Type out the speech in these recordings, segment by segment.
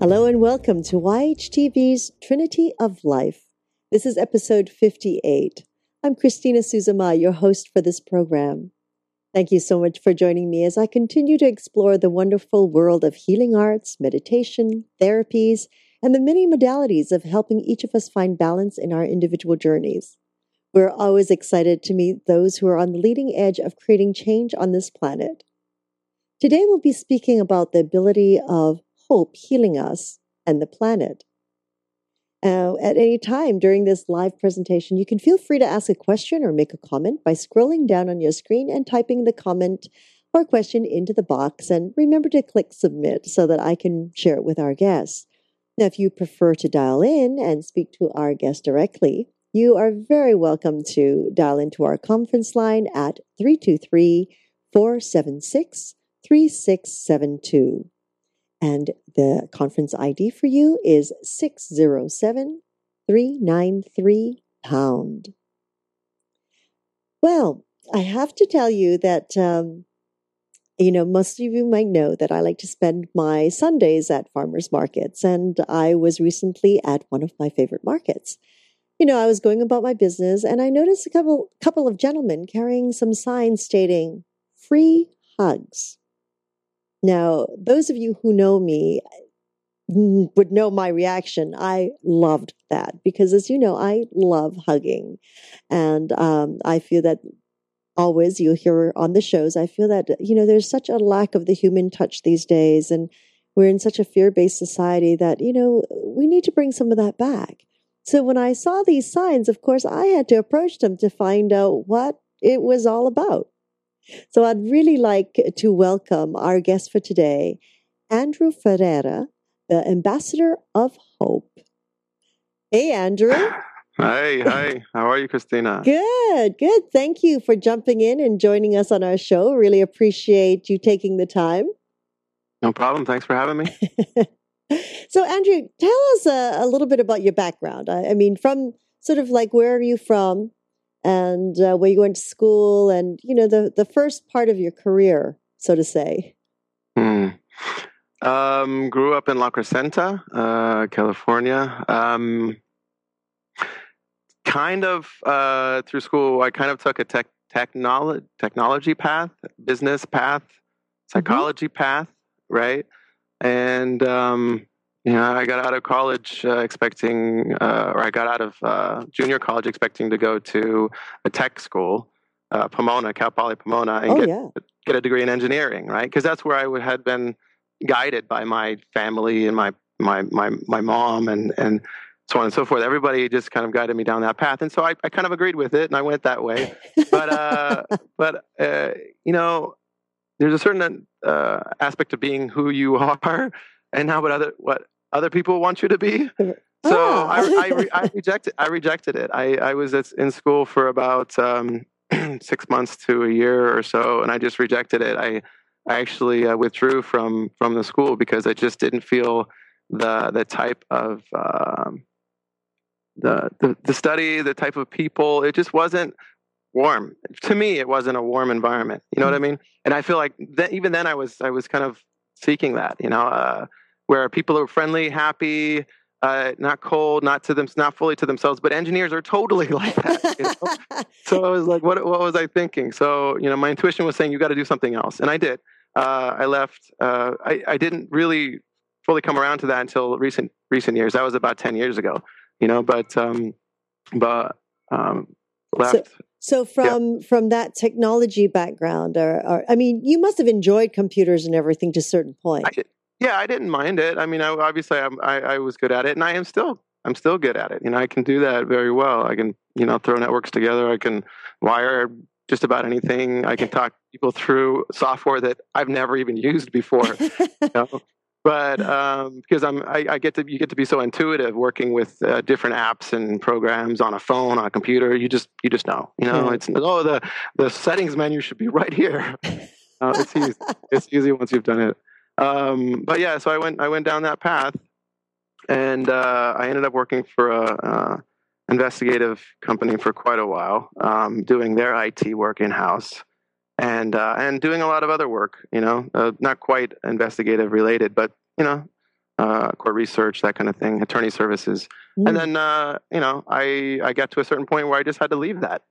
Hello and welcome to YHTV's Trinity of Life. This is episode 58. I'm Christina Suzama, your host for this program. Thank you so much for joining me as I continue to explore the wonderful world of healing arts, meditation, therapies, and the many modalities of helping each of us find balance in our individual journeys. We're always excited to meet those who are on the leading edge of creating change on this planet. Today, we'll be speaking about the ability of hope healing us and the planet. Uh, at any time during this live presentation, you can feel free to ask a question or make a comment by scrolling down on your screen and typing the comment or question into the box. And remember to click submit so that I can share it with our guests. Now, if you prefer to dial in and speak to our guest directly, you are very welcome to dial into our conference line at 323 476 3672. And the conference ID for you is 607 393 pound. Well, I have to tell you that, um, you know, most of you might know that I like to spend my Sundays at farmers markets. And I was recently at one of my favorite markets. You know, I was going about my business and I noticed a couple, couple of gentlemen carrying some signs stating free hugs. Now, those of you who know me mm, would know my reaction. I loved that because, as you know, I love hugging. And um, I feel that always you'll hear on the shows, I feel that, you know, there's such a lack of the human touch these days. And we're in such a fear based society that, you know, we need to bring some of that back. So when I saw these signs, of course, I had to approach them to find out what it was all about. So I'd really like to welcome our guest for today, Andrew Ferreira, the Ambassador of Hope. Hey, Andrew. Hey, hi. How are you, Christina? Good, good. Thank you for jumping in and joining us on our show. Really appreciate you taking the time. No problem. Thanks for having me. so, Andrew, tell us a, a, little bit about your background. I, I mean, from sort of like where are you from? And uh, where you went to school and you know the the first part of your career so to say hmm. um, grew up in la crescenta uh, california um, kind of uh, through school i kind of took a tech technology technology path business path mm-hmm. psychology mm-hmm. path right and um, yeah, I got out of college uh, expecting, uh, or I got out of uh, junior college expecting to go to a tech school, uh, Pomona, Cal Poly Pomona, and oh, get, yeah. get a degree in engineering, right? Because that's where I had been guided by my family and my my my my mom and and so on and so forth. Everybody just kind of guided me down that path, and so I, I kind of agreed with it, and I went that way. But uh, but uh, you know, there's a certain uh, aspect of being who you are, and now what other what other people want you to be. So oh. I, I, re, I, rejected. I rejected it. I, I was in school for about um, six months to a year or so, and I just rejected it. I, I actually uh, withdrew from from the school because I just didn't feel the the type of um, the, the the study, the type of people. It just wasn't warm to me. It wasn't a warm environment. You know mm-hmm. what I mean? And I feel like th- even then I was I was kind of seeking that. You know. Uh, where people are friendly, happy, uh, not cold, not to them, not fully to themselves. But engineers are totally like that. You know? so I was like, what, what was I thinking? So you know, my intuition was saying you got to do something else, and I did. Uh, I left. Uh, I, I didn't really fully come around to that until recent recent years. That was about ten years ago. You know, but um, but um, left. So- so from yeah. from that technology background, or, or, I mean, you must have enjoyed computers and everything to a certain point. I, yeah, I didn't mind it. I mean, I, obviously, I, I, I was good at it, and I am still. I'm still good at it. You know, I can do that very well. I can, you know, throw networks together. I can wire just about anything. I can talk people through software that I've never even used before. you know? But um, because I'm, I, I, get to you get to be so intuitive working with uh, different apps and programs on a phone, on a computer. You just you just know. You know, it's oh the the settings menu should be right here. Uh, it's easy. it's easy once you've done it. Um, but yeah, so I went I went down that path, and uh, I ended up working for a, investigative company for quite a while, um, doing their IT work in house, and uh, and doing a lot of other work. You know, uh, not quite investigative related, but you know, uh, court research, that kind of thing, attorney services. Mm. And then, uh, you know, I, I got to a certain point where I just had to leave that.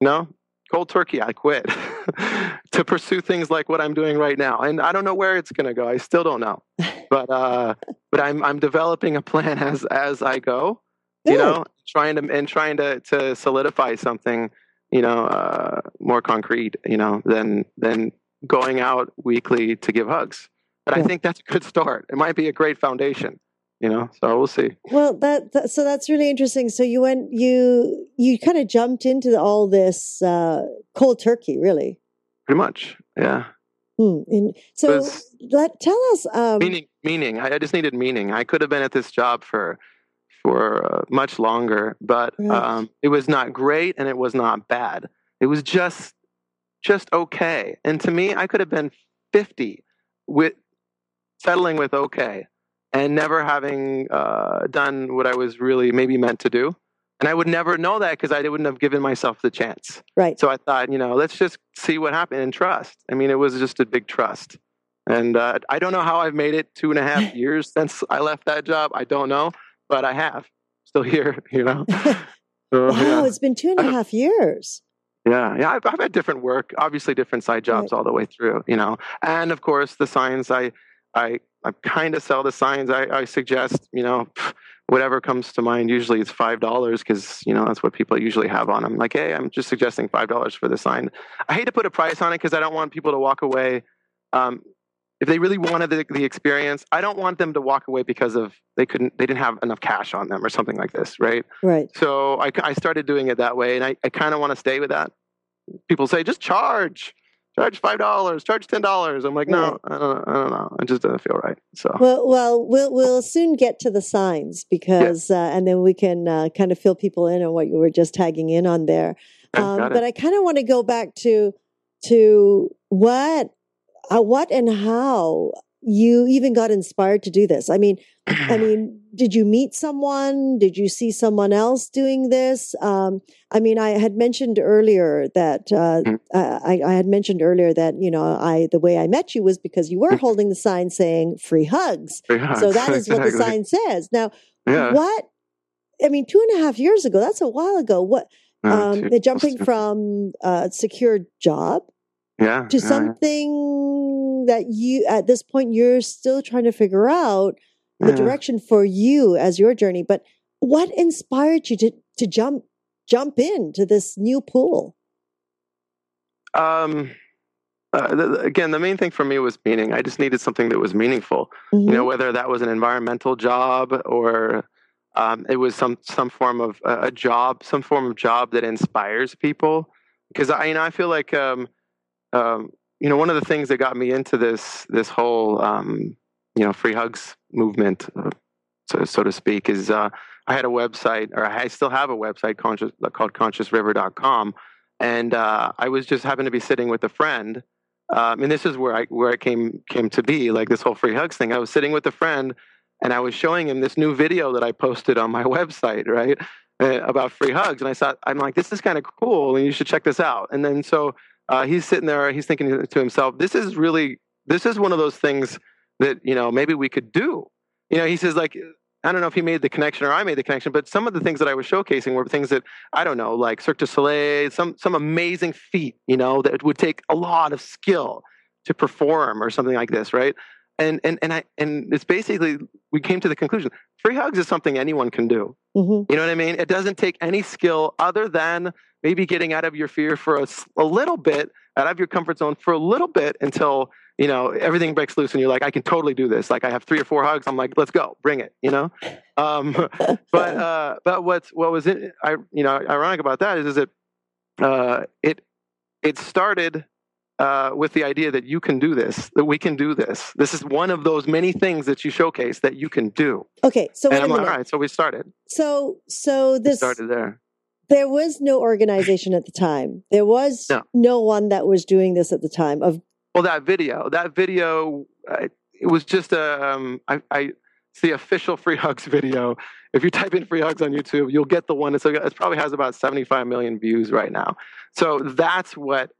You know, cold turkey, I quit to pursue things like what I'm doing right now. And I don't know where it's going to go. I still don't know. But, uh, but I'm, I'm developing a plan as, as I go, you know, trying to, and trying to, to solidify something, you know, uh, more concrete, you know, than, than going out weekly to give hugs. But Yeah. I think that's a good start. It might be a great foundation, you know, so we'll see. Well, that, that so that's really interesting. So you went you you kind of jumped into all this uh, cold turkey, really. Pretty much. Yeah. Hmm. And so let tell us. Um, meaning meaning I, I just needed meaning i could have been at this job for for uh, much longer but Right. um, it was not great and it was not bad it was just just okay and to me i could have been 50 with settling with okay and never having uh, done what i was really maybe meant to do and i would never know that because i wouldn't have given myself the chance right. so I thought, you know, let's just see what happened and trust. I mean, it was just a big trust. And uh, I don't know how I've made it two and a half years since I left that job. I don't know, but I have. Still here, you know. So, wow, yeah, it's been two and a half years. yeah, yeah. I've, I've had different work, obviously different side jobs all the way through, you know. And of course, the science I, I, I kind of sell the signs. I, I suggest, you know, whatever comes to mind. Usually it's five dollars because you know that's what people usually have on them. Like, hey, I'm just suggesting five dollars for the sign. I hate to put a price on it because I don't want people to walk away. Um, if they really wanted the, the experience, I don't want them to walk away because of they couldn't, they didn't have enough cash on them or something like this, right? Right. So I, I started doing it that way, and I, I kind of want to stay with that. People say just charge, charge five dollars, charge ten dollars. I'm like, no, I don't, I don't know. It just doesn't feel right. So Well, well, we'll we'll soon get to the signs because, uh, and then we can uh, kind of fill people in on what you were just tagging in on there. Um, but I kind of want to go back to to what, uh, what and how you even got inspired to do this. I mean, I mean, did you meet someone? Did you see someone else doing this? Um, I mean, I had mentioned earlier that uh, Mhm. I, I had mentioned earlier that you know I the way I met you was because you were Mhm. holding the sign saying "free hugs." Free So hugs, that is what the sign says. Now, Yeah. what? I mean, two and a half years ago. That's a while ago. What? Um, jumping from a secure job yeah, to yeah, yeah. something that you at this point you're still trying to figure out the Yeah. direction for you as your journey but what inspired you to to jump jump into this new pool Um, uh, the- again, the main thing for me was meaning. I just needed something that was meaningful. Mhm. You know, whether that was an environmental job or um, it was some some form of uh, a job, some form of job that inspires people. Because I, you know, I feel like, um, um, you know, one of the things that got me into this this whole, um, you know, free hugs movement, uh, so so to speak, is uh, I had a website, or I still have a website conscious, called ConsciousRiver.com, and uh, I was just happened to be sitting with a friend, um, and this is where I where it came came to be, like this whole free hugs thing. I was sitting with a friend, and I was showing him this new video that I posted on my website, right, uh, about free hugs, and I thought I'm like, this is kind of cool, and you should check this out. And then so uh, he's sitting there, he's thinking to himself, this is really this is one of those things that you know maybe we could do. You know, he says like. I don't know if he made the connection or I made the connection, but some of the things that I was showcasing were things that I don't know, like Cirque du Soleil, some some amazing feat, you know, that would take a lot of skill to perform or something like this, right? And and and I and it's basically we came to the conclusion: free hugs is something anyone can do. Mhm. You know what I mean? It doesn't take any skill other than maybe getting out of your fear for a, a little bit, out of your comfort zone for a little bit until you know everything breaks loose and you're like, I can totally do this. Like I have three or four hugs. I'm like, let's go, bring it. You know. Um, but uh, but what's what was it? I you know ironic about that is is that uh, it it started uh, with the idea that you can do this, that we can do this. This is one of those many things that you showcase that you can do. okay so wait and a I'm like, minute all right, so we started. so so We this started there. There was no organization at the time there was No. no one that was doing this at the time of Well, that video, that video, uh, it was just a, um, I, I, it's the official free hugs video. If you type in free hugs on YouTube, you'll get the one. It's, it probably has about 75 million views right now. So that's what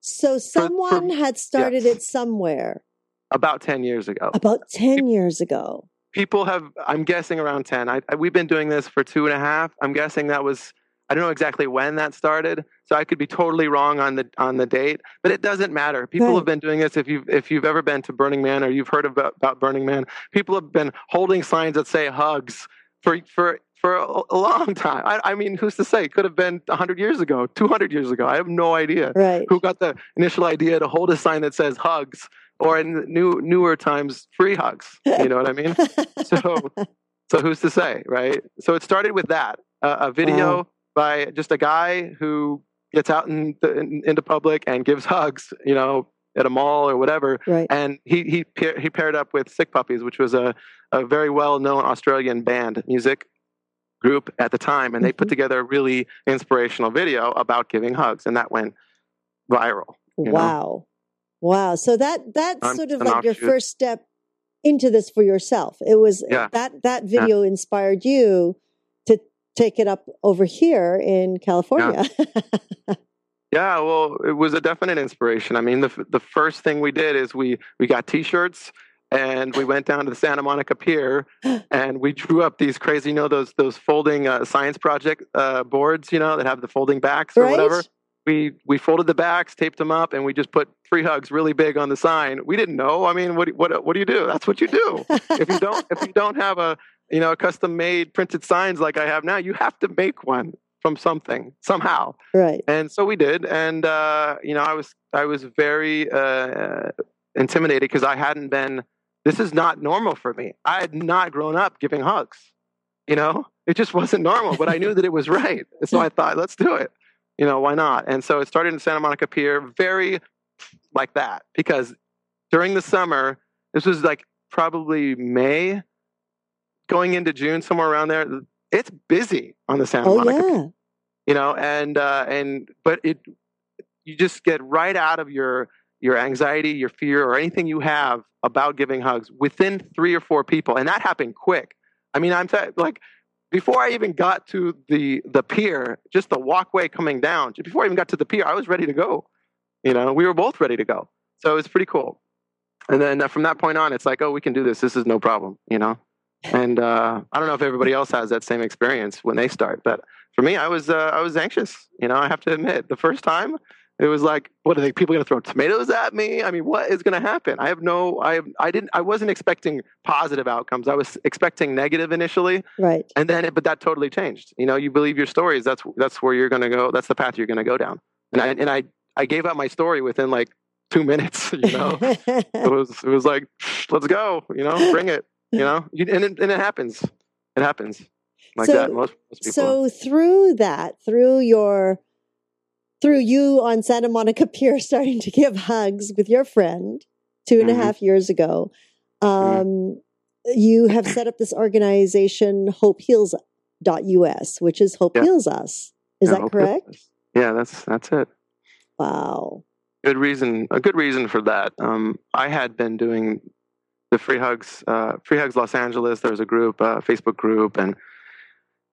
so someone had started yes. it somewhere about 10 years ago. about 10 years ago people have. I'm guessing around ten. I, I, we've been doing this for two and a half. I'm guessing that was. I don't know exactly when that started, so I could be totally wrong on the on the date. But it doesn't matter. People Right. have been doing this. If you've if you've ever been to Burning Man or you've heard about, about Burning Man, people have been holding signs that say hugs for for for a, a long time. I, I mean, who's to say? It could have been 100 years ago, 200 years ago. I have no idea Right. who got the initial idea to hold a sign that says hugs or in new newer times free hugs you know what i mean so so who's to say right so it started with that uh, a video Wow. By just a guy who gets out in the, in, into public and gives hugs you know at a mall or whatever right. and he he he paired up with sick puppies which was a, a very well known australian band music group at the time and they put Mhm. together a really inspirational video about giving hugs and that went viral know? Wow. Wow. So that that's Um, sort of like your first step into this for yourself. It was Yeah. that that video inspired you take it up over here in California. Yeah, well, it was a definite inspiration. I mean, the the first thing we did is we we got T-shirts and we went down to the Santa Monica Pier and we drew up these crazy, you know, those those folding uh, science project uh, boards, you know, that have the folding backs or right? whatever. We we folded the backs, taped them up, and we just put free hugs really big on the sign. We didn't know. I mean, what what what do you do? That's what you do. if you don't if you don't have a you know custom made printed signs like I have now, you have to make one from something somehow. Right. and so we did and uh, you know i was i was very uh, intimidated because i hadn't been this is not normal for me. I had not grown up giving hugs you know? It just wasn't normal but i knew that it was right so i thought let's do it. You know why not? And so it started in santa monica pier very like that because during the summer this was like probably may going into june somewhere around there it's busy on the santa Oh monica yeah. you know and uh and but it you just get right out of your your anxiety your fear or anything you have about giving hugs within three or four people and that happened quick. I mean i'm t- like before i even got to the the pier just the walkway coming down before i even got to the pier i was ready to go you know we were both ready to go. So it's pretty cool. And then uh, from that point on it's like oh we can do this. This is no problem you know and uh, i don't know if everybody else has that same experience when they start but for me, I was uh, I was anxious. You know, I have to admit, the first time it was like, what are they? People going to throw tomatoes at me? I mean, what is going to happen? I have no, I I didn't, I wasn't expecting positive outcomes. I was expecting negative initially, Right. and then, it, but that totally changed. You know, you believe your stories. That's that's where you're going to go. That's the path you're going to go down. And I and I I gave up my story within like two minutes. You know, it was it was like, let's go. You know, bring it. You know, and it, and it happens. It happens like So- that. Most, most people. so through that, through your through you on Santa Monica Pier starting to give hugs with your friend two and a half years ago, Mm-hmm. um, you have set up this organization, Hope Heals us, which is Hope Yeah. Heals Us. Is Yeah, that correct? Yeah, that's that's it. Wow. Good reason, a good reason for that. Um, I had been doing the Free Hugs, uh, Free Hugs Los Angeles. There was a group, uh, Facebook group, and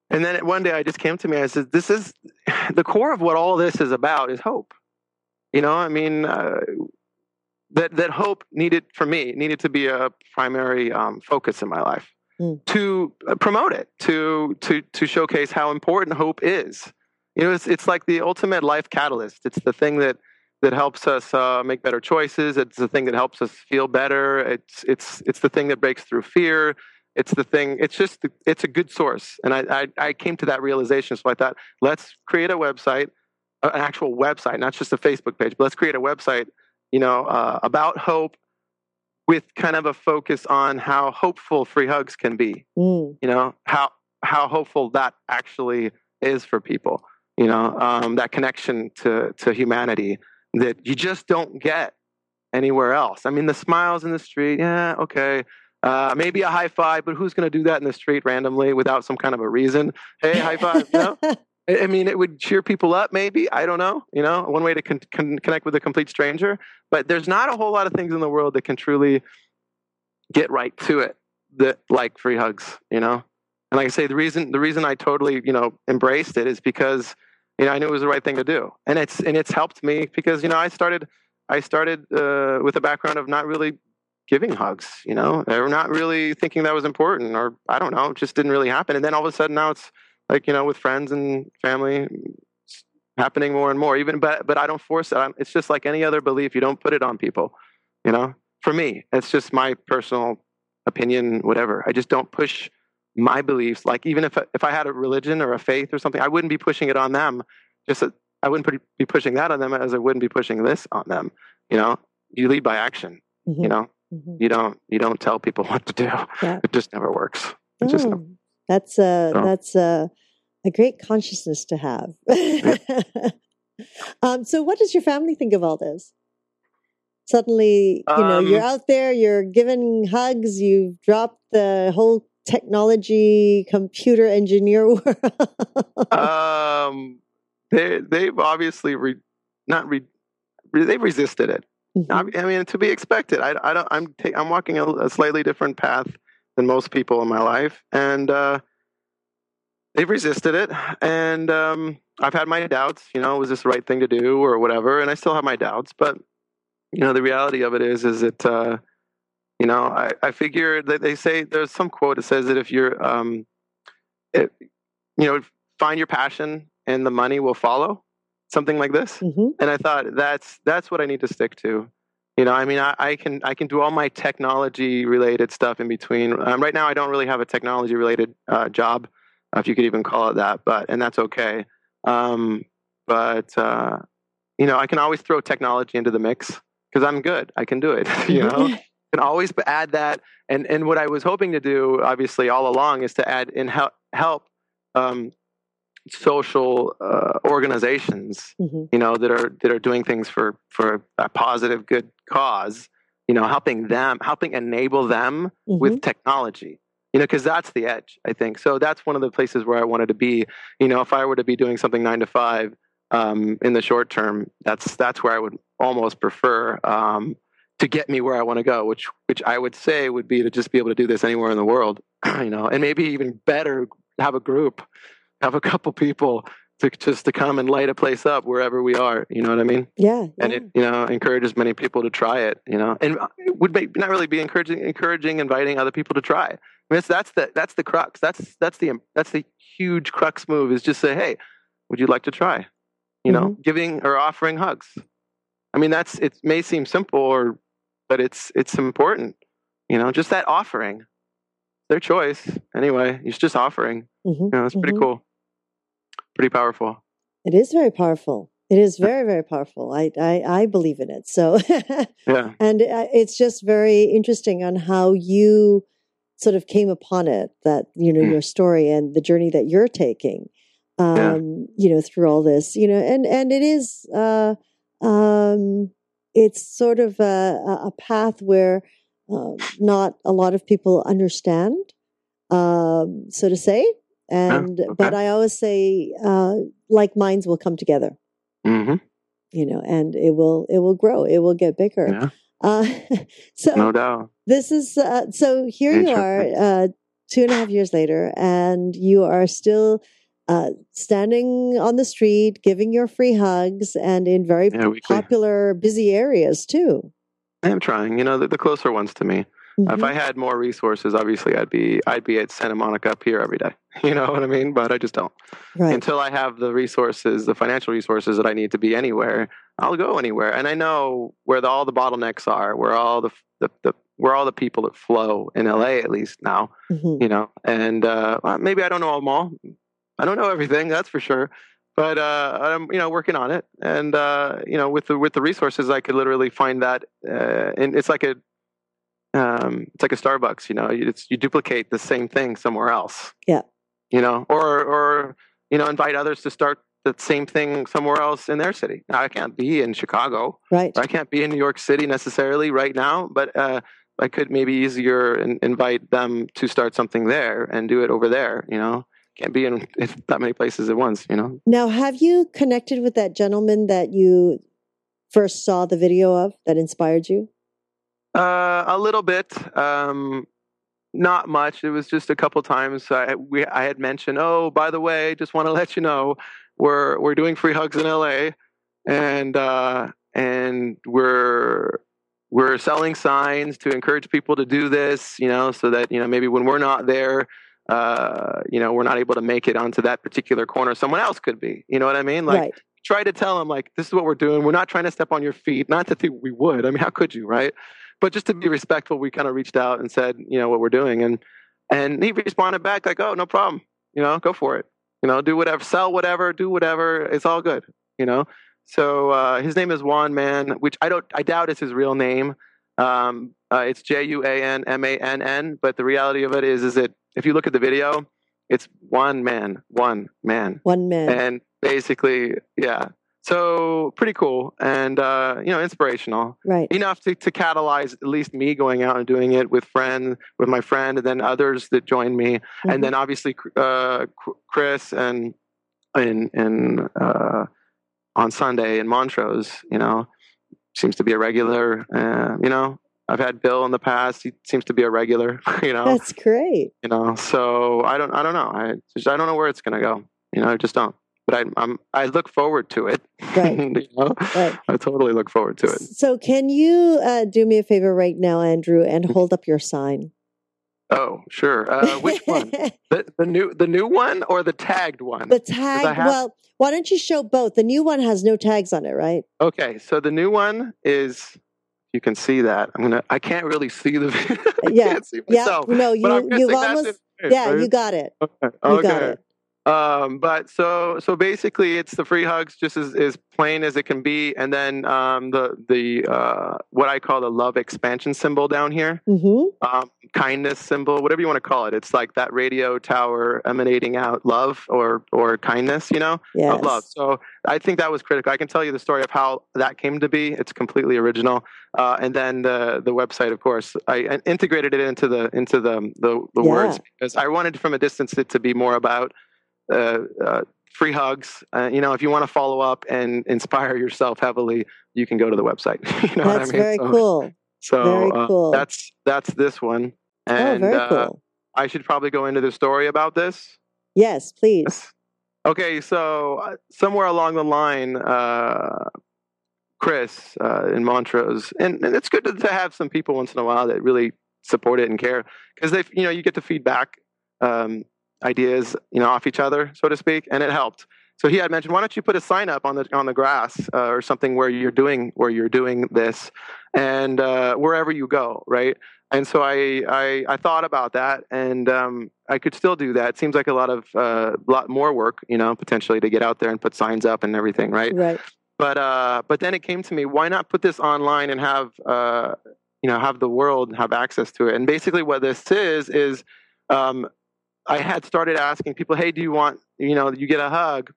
and then one day I just came to me. I said, "This is the core of what all this is about. Is hope. You know, I mean, uh, that that hope needed for me needed to be a primary um, focus in my life Mm. to uh, promote it, to to to showcase how important hope is. You know, it's it's like the ultimate life catalyst. It's the thing that that helps us uh, make better choices. It's the thing that helps us feel better. It's it's it's the thing that breaks through fear. It's the thing. It's just it's a good source. And I I, I came to that realization. So I thought, let's create a website, an actual website, not just a Facebook page, but let's create a website. You know, uh, about hope, with kind of a focus on how hopeful free hugs can be Mm. you know how how hopeful that actually is for people you know um, that connection to to humanity that you just don't get anywhere else i mean the smiles in the street yeah okay uh, maybe a high five but who's going to do that in the street randomly without some kind of a reason hey high five you know I I mean, it would cheer people up, maybe. I don't know. You know, one way to con- con- connect with a complete stranger. But there's not a whole lot of things in the world that can truly get right to it that like free hugs. You know, and like I say, the reason the reason I totally you know embraced it is because you know I knew it was the right thing to do, and it's and it's helped me because you know I started I started uh, with a background of not really giving hugs. You know, were not really thinking that was important, or I don't know, it just didn't really happen. And then all of a sudden now it's like you know with friends and family happening more and more. Even but but I don't force it. It's just like any other belief. You don't put it on people. You know, for me, it's just my personal opinion. Whatever. I just don't push my beliefs. Like even if if I had a religion or a faith or something, I wouldn't be pushing it on them. Just I wouldn't be pushing that on them as I wouldn't be pushing this on them. You know, you lead by action. Mm-hmm. You know, mm-hmm. you don't you don't tell people what to do. Yeah. It just never works. It oh, just never, that's a so. that's a a great consciousness to have. um, so, what does your family think of all this? Suddenly, you know, um, you're out there, you're giving hugs, you've dropped the whole technology, computer engineer world. um, they they've obviously re, not re, they've resisted it. Mm-hmm. I mean, to be expected. I, I don't. I'm ta- I'm walking a, a, slightly different path than most people in my life, and uh, they've resisted it. And um, I've had my doubts. You know, was this the right thing to do or whatever? And I still have my doubts. But you know, the reality of it is, is that uh, you know, I, I figure that they say there's some quote that says that if you're, um, it, you know, find your passion and the money will follow something like this. Mm-hmm. and i thought that's that's what i need to stick to. You know i mean i, I can i can do all my technology related stuff in between. Um, right now i don't really have a technology related uh, job if you could even call it that but and that's okay. Um, but uh, you know i can always throw technology into the mix because i'm good. I can do it you know? mm-hmm. can always add that and and what i was hoping to do obviously all along is to add in help help um, social uh, organizations, mm-hmm. you know, that are that are doing things for for a positive, good cause. You know, helping them, helping enable them mm-hmm. with technology. You know, because that's the edge, I think. So that's one of the places where I wanted to be. You know, if I were to be doing something nine to five um, in the short term, that's that's where I would almost prefer um, to get me where I want to go. Which which I would say would be to just be able to do this anywhere in the world. You know, and maybe even better have a group have a couple people to just to come and light a place up wherever we are. You know what I mean? Yeah. yeah. And it you know encourages many people to try it. You know, and it would make, not really be encouraging, encouraging, inviting other people to try. I mean, that's the that's the crux. That's that's the that's the huge crux move. Is just say, hey, would you like to try? You know, mm-hmm. giving or offering hugs. I mean, that's it. May seem simple, or but it's it's important. You know, just that offering. Their choice, anyway. It's just offering. Mm-hmm. You know, it's pretty mm-hmm. cool pretty powerful. It is very powerful. It is very, very powerful. I, I, I believe in it. So, yeah. And uh, it's just very interesting on how you sort of came upon it, that, you know, mm. your story and the journey that you're taking, um, yeah. you know, through all this, you know, and, and it is, uh, um, it's sort of a, a path where uh, not a lot of people understand, um, so to say. And okay. but I always say, uh, like minds will come together. Mm-hmm. You know, and it will it will grow. It will get bigger. Yeah. Uh, so no doubt. This is uh, so. Here you are, uh, two and a half years later, and you are still uh, standing on the street, giving your free hugs, and in very yeah, popular, busy areas too. I am trying. You know, the, the closer ones to me. Mm-hmm. If I had more resources, obviously I'd be I'd be at Santa Monica up here every day. You know what I mean? But I just don't. Right. Until I have the resources, the financial resources that I need to be anywhere, I'll go anywhere. And I know where the, all the bottlenecks are, where all the, the, the where all the people that flow in LA at least now. Mm-hmm. You know, and uh, maybe I don't know them all. I don't know everything, that's for sure but uh, I'm you know working on it, and uh, you know with the with the resources, I could literally find that, uh, and it's like a um, it's like a Starbucks, you know, it's, you duplicate the same thing somewhere else. Yeah. You know, or, or, you know, invite others to start the same thing somewhere else in their city. Now, I can't be in Chicago. Right. I can't be in New York City necessarily right now, but, uh, I could maybe easier in, invite them to start something there and do it over there, you know can't be in, in, that many places at once, you know. Now, have you connected with that gentleman that you first saw the video of that inspired you? Uh, a little bit. Um, not much. It was just a couple times I we I had mentioned. Oh, by the way, just want to let you know we're we're doing free hugs in LA, and uh, and we're we're selling signs to encourage people to do this, you know, so that, you know, maybe when we're not there, uh, you know, we're not able to make it onto that particular corner, someone else could be. You know what I mean? Like, right. try to tell them, like, this is what we're doing. We're not trying to step on your feet. Not that we would. I mean, how could you, right? But just to be respectful, we kind of reached out and said, you know, what we're doing. And, and he responded back, like, oh, no problem. You know, go for it. You know, do whatever, sell whatever, do whatever. It's all good. You know, so uh, his name is Juan Mann, which I don't, I doubt is his real name. Um, uh, it's J U A N M A N N. But the reality of it is, is that if you look at the video, it's one man, one man, one man, and basically, yeah. So pretty cool and uh, you know inspirational, right? Enough to, to catalyze at least me going out and doing it with friends, with my friend, and then others that joined me, mm-hmm. and then obviously uh, Chris and and and uh, on Sunday in Montrose, you know, seems to be a regular. Uh, you know, I've had Bill in the past. He seems to be a regular. You know, that's great. You know, so I don't, I don't know. I just, I don't know where it's going to go. You know, I just don't. But I, I'm, I look forward to it. Right. you know? right. I totally look forward to it. So, can you uh, do me a favor right now, Andrew, and mm-hmm. hold up your sign? Oh, sure. Uh, which one? the, the new the new one or the tagged one? The tag. Have... Well, why don't you show both? The new one has no tags on it, right? Okay, so the new one is. You can see that. I'm gonna. I can't really see the. yeah. See myself, yeah. No, you. You almost. yeah, you got it. Okay. You okay. got it. Um, but so so basically, it's the free hugs, just as, as plain as it can be, and then um, the the uh, what I call the love expansion symbol down here, mm-hmm. um, kindness symbol, whatever you want to call it. It's like that radio tower emanating out love or or kindness, you know, yes. of love. So I think that was critical. I can tell you the story of how that came to be. It's completely original. Uh, and then the the website, of course, I integrated it into the into the the, the yeah. words because I wanted from a distance it to be more about uh, uh, free hugs. Uh, you know, if you want to follow up and inspire yourself heavily, you can go to the website. you know that's I mean? very so, cool. So very cool. that's that's this one. And, oh, very cool. I should probably go into the story about this. Yes, please. Yes. Okay, so somewhere along the line, uh, Chris uh, in Montrose, and, and it's good to, to, have some people once in a while that really support it and care because they, you know, you get the feedback. Um, ideas, you know, off each other, so to speak, and it helped. So he had mentioned, why don't you put a sign up on the on the grass uh, or something where you're doing where you're doing this, and uh, wherever you go, right? And so I I, I thought about that, and um, I could still do that. It seems like a lot of uh, lot more work, you know, potentially to get out there and put signs up and everything, right? Right. But uh, but then it came to me, why not put this online and have uh, you know have the world have access to it? And basically, what this is is um, I had started asking people, hey, do you want, you know, you get a hug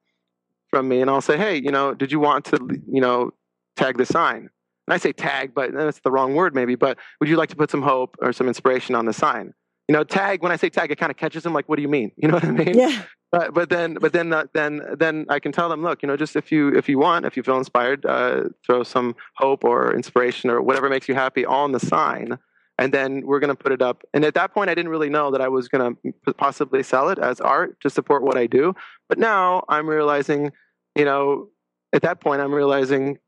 from me? And I'll say, hey, you know, did you want to, you know, tag the sign? And I say tag, but that's the wrong word maybe, but would you like to put some hope or some inspiration on the sign? You know, tag, when I say tag, it kind of catches them like, what do you mean? You know what I mean? Yeah. But, but then, but then, uh, then, then I can tell them, look, you know, just if you, if you want, if you feel inspired, uh, throw some hope or inspiration or whatever makes you happy on the sign and then we're going to put it up. And at that point, I didn't really know that I was going to possibly sell it as art to support what I do. But now I'm realizing, you know, at that point, I'm realizing,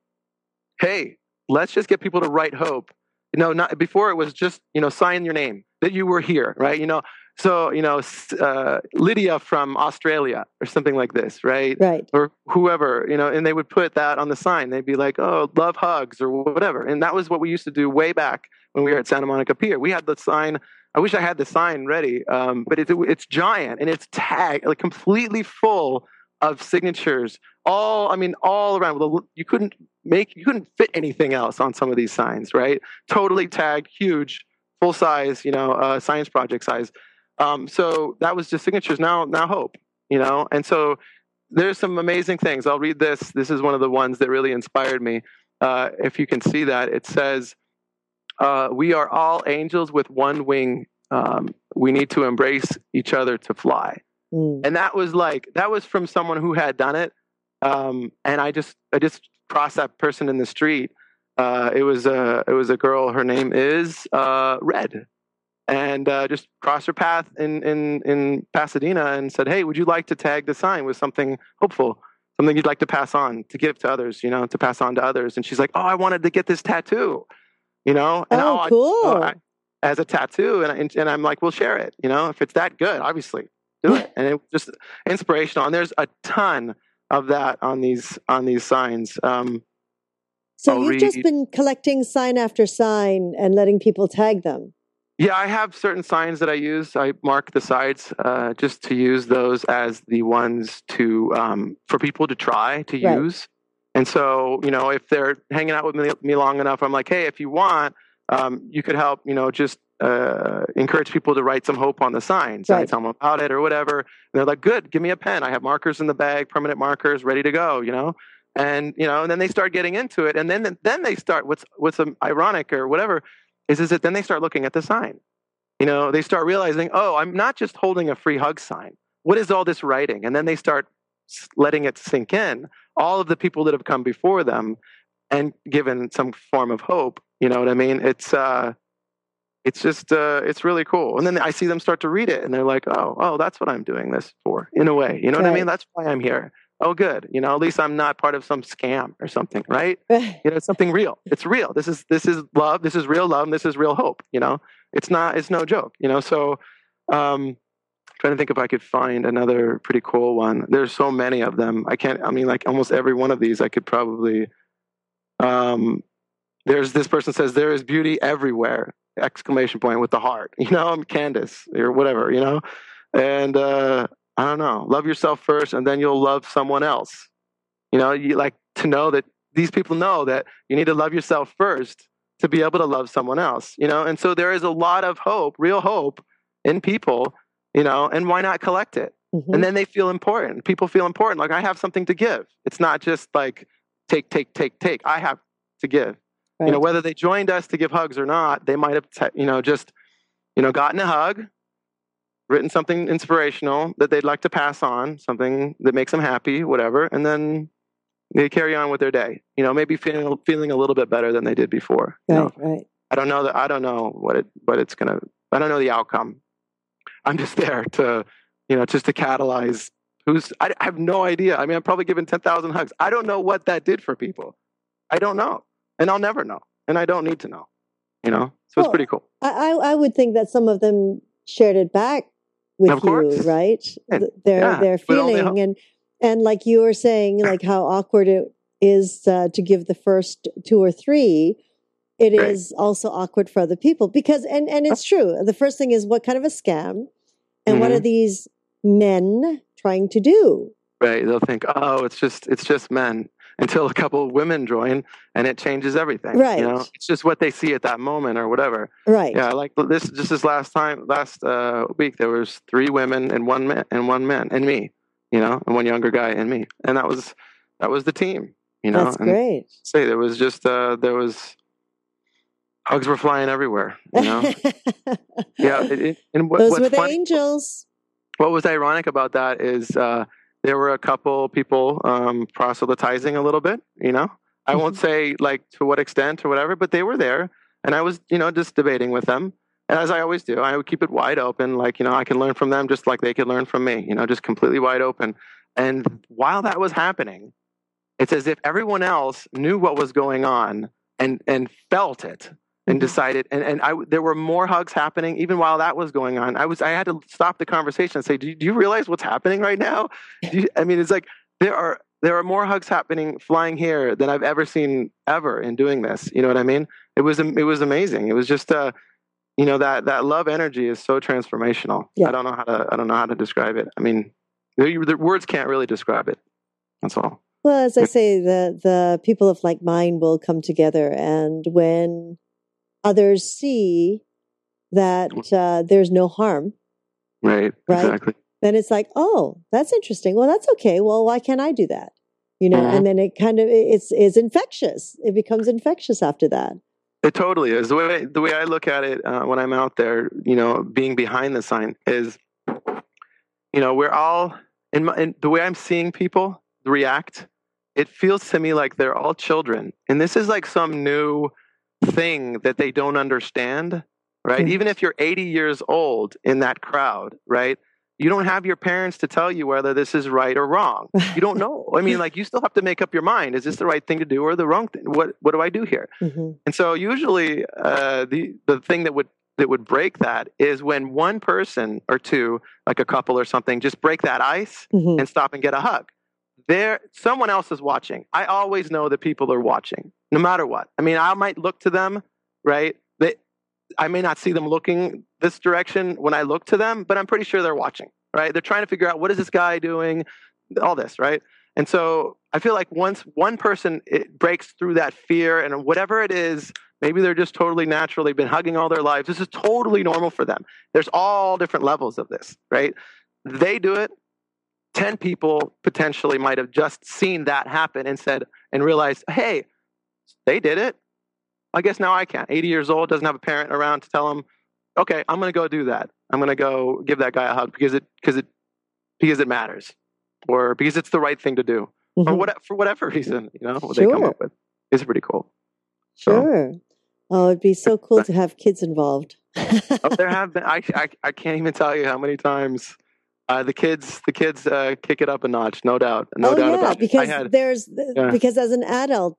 hey, let's just get people to write hope. You know, not before it was just you know sign your name that you were here, right? You know, so you know uh, Lydia from Australia or something like this, right? Right. Or whoever, you know, and they would put that on the sign. They'd be like, "Oh, love hugs" or whatever, and that was what we used to do way back when we were at Santa Monica Pier. We had the sign. I wish I had the sign ready, um, but it's it's giant and it's tagged like completely full of signatures. All I mean, all around. You couldn't make you couldn't fit anything else on some of these signs, right? Totally tagged, huge, full size, you know, uh, science project size. Um, so that was just signatures. Now, now hope, you know, and so there's some amazing things. I'll read this. This is one of the ones that really inspired me. Uh, if you can see that, it says, uh, we are all angels with one wing. Um, we need to embrace each other to fly. Mm. And that was like that was from someone who had done it. Um, and I just I just crossed that person in the street. Uh, it was a it was a girl. Her name is uh, Red, and uh, just crossed her path in in in Pasadena and said, "Hey, would you like to tag the sign with something hopeful?" Something you'd like to pass on, to give to others, you know, to pass on to others. And she's like, "Oh, I wanted to get this tattoo." you know. And oh, I- cool. I- as a tattoo, and, I, and I'm like, we'll share it. You know, if it's that good, obviously, do it. and it was just inspirational. And there's a ton of that on these on these signs. Um, so I'll you've just been collecting sign after sign and letting people tag them. Yeah, I have certain signs that I use. I mark the sides uh, just to use those as the ones to um, for people to try to Right. use. And so, you know, if they're hanging out with me, me long enough, I'm like, hey, if you want, um, you could help. You know, just uh, encourage people to write some hope on the signs. I tell them about it or whatever. And they're like, good, give me a pen. I have markers in the bag, permanent markers, ready to go. You know. And you know, and then they start getting into it, and then then they start. What's what's um, ironic or whatever is is that then they start looking at the sign. You know, they start realizing, oh, I'm not just holding a free hug sign. What is all this writing? And then they start letting it sink in. All of the people that have come before them and given some form of hope. You know what I mean? It's uh, it's just uh, it's really cool. And then I see them start to read it, and they're like, oh, oh, that's what I'm doing this for, in a way. You know what I mean? That's why I'm here. Oh, good. You know, at least I'm not part of some scam or something, right? You know something real. It's real. This is this is love. This is real love and this is real hope you know? It's not it's no joke you know? So um trying to think if i could find another pretty cool one. There's so many of them. I can't i mean like almost every one of these i could probably um there's this person says there is beauty everywhere! Exclamation point with the heart you know i'm candace or whatever you know? And uh i don't know. Love yourself first and then you'll love someone else. You know you like to know that these people know that you need to love yourself first to be able to love someone else you know? And so there is a lot of hope real hope in people you know and why not collect it? Mhm. and then they feel important. People feel important. Like i have something to give. It's not just like take take take take. I have to give. You know whether they joined us to give hugs or not they might have te- you know just you know gotten a hug written something inspirational that they'd like to pass on something that makes them happy whatever and then they carry on with their day you know maybe feeling feeling a little bit better than they did before you know? Right. Right. i don't know that i don't know what it what it's gonna i don't know the outcome i'm just there to you know just to catalyze who's i, I have no idea i mean i'm probably given 10000 hugs i don't know what that did for people i don't know and i'll never know and i don't need to know you know so Well, it's pretty cool I I would think that some of them shared it back with you, right? And- Th- Their yeah, their but feeling and and like you were saying, like how awkward it is uh, to give the first two or three. It is Right. also awkward for other people because and and it's true. The first thing is what kind of a scam, and what are Mm-hmm. these men trying to do? right they'll think oh it's just it's just men until a couple of women join and it changes everything Right. you know it's just what they see at that moment or whatever Right. Yeah, like this just this last time last uh, week there was three women and one man and one man and me, you know, and one younger guy and me. And that was that was the team, you know. That's and great. say there was just uh there was hugs were flying everywhere, you know. yeah, it, it, and what, Those were the angels. what was ironic about that is uh there were a couple people um proselytizing a little bit, you know. I won't Mm-hmm. say like to what extent or whatever, but they were there and I was, you know, just debating with them. And as I always do, I would keep it wide open, like, you know, I can learn from them just like they could learn from me, you know, just completely wide open. And while that was happening, it's as if everyone else knew what was going on and and felt it and Mhm. decided and, and I there were more hugs happening even while that was going on. I was I had to stop the conversation and say, Do you, do you realize what's happening right now? Do you, I mean it's like there are there are more hugs happening flying here than I've ever seen ever in doing this. You know what I mean? It was it was amazing. It was just uh you know that that love energy is so transformational. Yeah. I don't know how to I don't know how to describe it. I mean, the, the words can't really describe it. That's all. Well, as I say, the the people of like mind will come together, and when others see that uh, there's no harm, Right. Right. Exactly. then it's like, oh, that's interesting. Well, that's okay. Well, why can't I do that? You know, Mhm. and then it kind of it's is infectious. It becomes infectious after that. It totally is. The way the way I look at it uh, when I'm out there, you know, being behind the sign is, you know, we're all in, my, in the way I'm seeing people react. It feels to me like they're all children, and this is like some new thing that they don't understand, right? Even if you're 80 years old in that crowd, right? you don't have your parents to tell you whether this is right or wrong. You don't know. I mean, like you still have to make up your mind: is this the right thing to do or the wrong thing? What what do I do here? Mm-hmm. And so, usually, uh, the the thing that would that would break that is when one person or two, like a couple or something, just break that ice mm-hmm. and stop and get a hug. There, someone else is watching. I always know that people are watching, no matter what. I mean, I might look to them, right? They, I may not see them looking this direction when I look to them, but I'm pretty sure they're watching, right? They're trying to figure out what is this guy doing, all this, right? And so I feel like once one person it breaks through that fear and whatever it is Maybe they're just totally natural. They've been hugging all their lives. This is totally normal for them. There's all different levels of this, right? They do it. 10 people potentially might have just seen that happen and said, and realized, hey, they did it. I guess now I can. 80 years old, doesn't have a parent around to tell him, okay, I'm going to go do that. I'm going to go give that guy a hug because it, because it, because it matters or because it's the right thing to do mm-hmm. or what, for whatever reason, you know, what sure. they come up with. It's pretty cool. Sure. So, Oh, it'd be so cool to have kids involved. oh, there have been. I, I, I can't even tell you how many times uh, the kids the kids uh, kick it up a notch. No doubt. No oh, doubt yeah, about because had, there's yeah. because as an adult,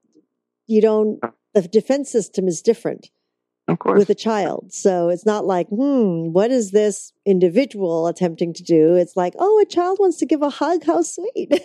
you don't. The defense system is different. Of course. With a child. So it's not like, hmm, what is this individual attempting to do? It's like, oh, a child wants to give a hug. How sweet.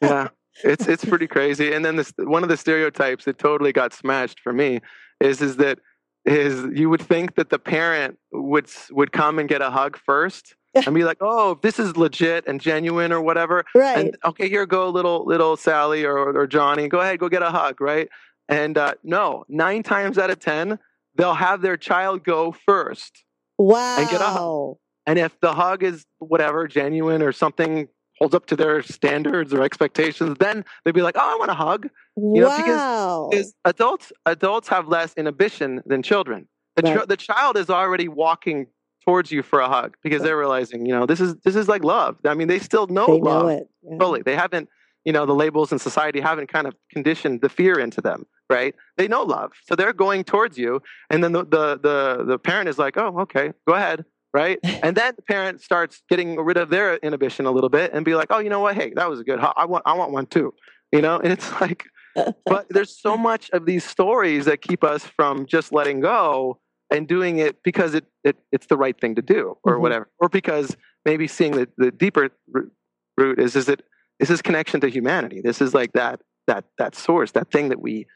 yeah. It's it's pretty crazy. And then this one of the stereotypes that totally got smashed for me is is that is you would think that the parent would would come and get a hug first and be like, "Oh, this is legit and genuine or whatever." Right. And okay, here go little little Sally or or Johnny. Go ahead, go get a hug, right? And uh, no, nine times out of ten, they'll have their child go first. Wow. And get a hug. And if the hug is whatever genuine or something holds up to their standards or expectations, then they'd be like, "Oh, I want a hug." You wow. because, because, adults adults have less inhibition than children. The, right. the child is already walking towards you for a hug because they're realizing, you know, this is this is like love. I mean, they still know they love know it. Yeah. fully. They haven't, you know, the labels in society haven't kind of conditioned the fear into them, right? They know love, so they're going towards you, and then the the the, the parent is like, "Oh, okay, go ahead." right? And then the parent starts getting rid of their inhibition a little bit and be like, oh, you know what? Hey, that was a good. Hug. I want, I want one too. You know, and it's like, but there's so much of these stories that keep us from just letting go and doing it because it, it it's the right thing to do or mm-hmm. whatever, or because maybe seeing the, the deeper root is is that this is connection to humanity. This is like that that that source, that thing that we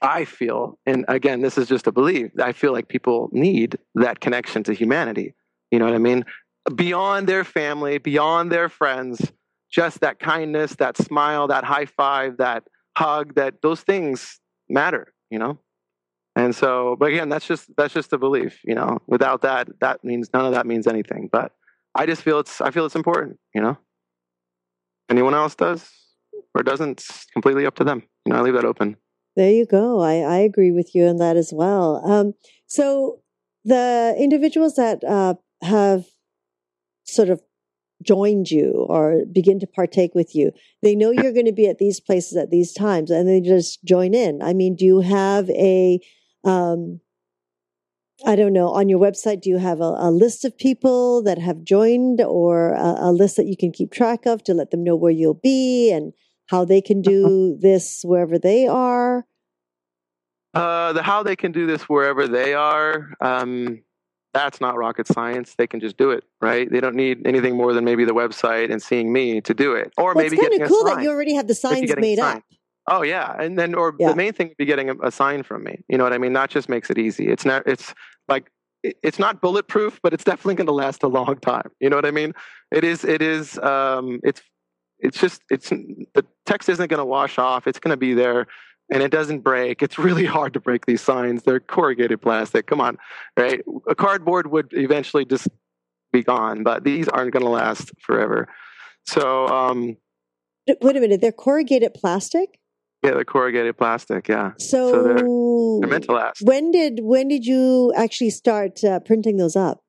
I feel, and again, this is just a belief, I feel like people need that connection to humanity. You know what I mean? Beyond their family, beyond their friends, just that kindness, that smile, that high five, that hug, that those things matter, you know? And so, but again, that's just that's just a belief, you know. Without that, that means none of that means anything. But I just feel it's I feel it's important, you know. Anyone else does or doesn't, it's completely up to them. You know, I leave that open. There you go. I, I agree with you on that as well. Um, so the individuals that uh, have sort of joined you or begin to partake with you, they know you're going to be at these places at these times and they just join in. I mean, do you have a, um, I don't know, on your website, do you have a, a list of people that have joined or a, a list that you can keep track of to let them know where you'll be and how they can do this wherever they are? Uh, the how they can do this wherever they are, um, that's not rocket science. They can just do it, right? They don't need anything more than maybe the website and seeing me to do it, or well, maybe it's kind of cool that you already have the signs made up. Oh yeah, and then or yeah. the main thing would be getting a, a, sign from me. You know what I mean? That just makes it easy. It's not. It's like it's not bulletproof, but it's definitely going to last a long time. You know what I mean? It is. It is. Um, it's it's just it's the text isn't going to wash off. It's going to be there and it doesn't break. It's really hard to break these signs. They're corrugated plastic. Come on, right? A cardboard would eventually just be gone, but these aren't going to last forever. So, um, wait a minute. They're corrugated plastic. Yeah, they're corrugated plastic. Yeah. So, so they're, they're, meant to last. When did when did you actually start uh, printing those up?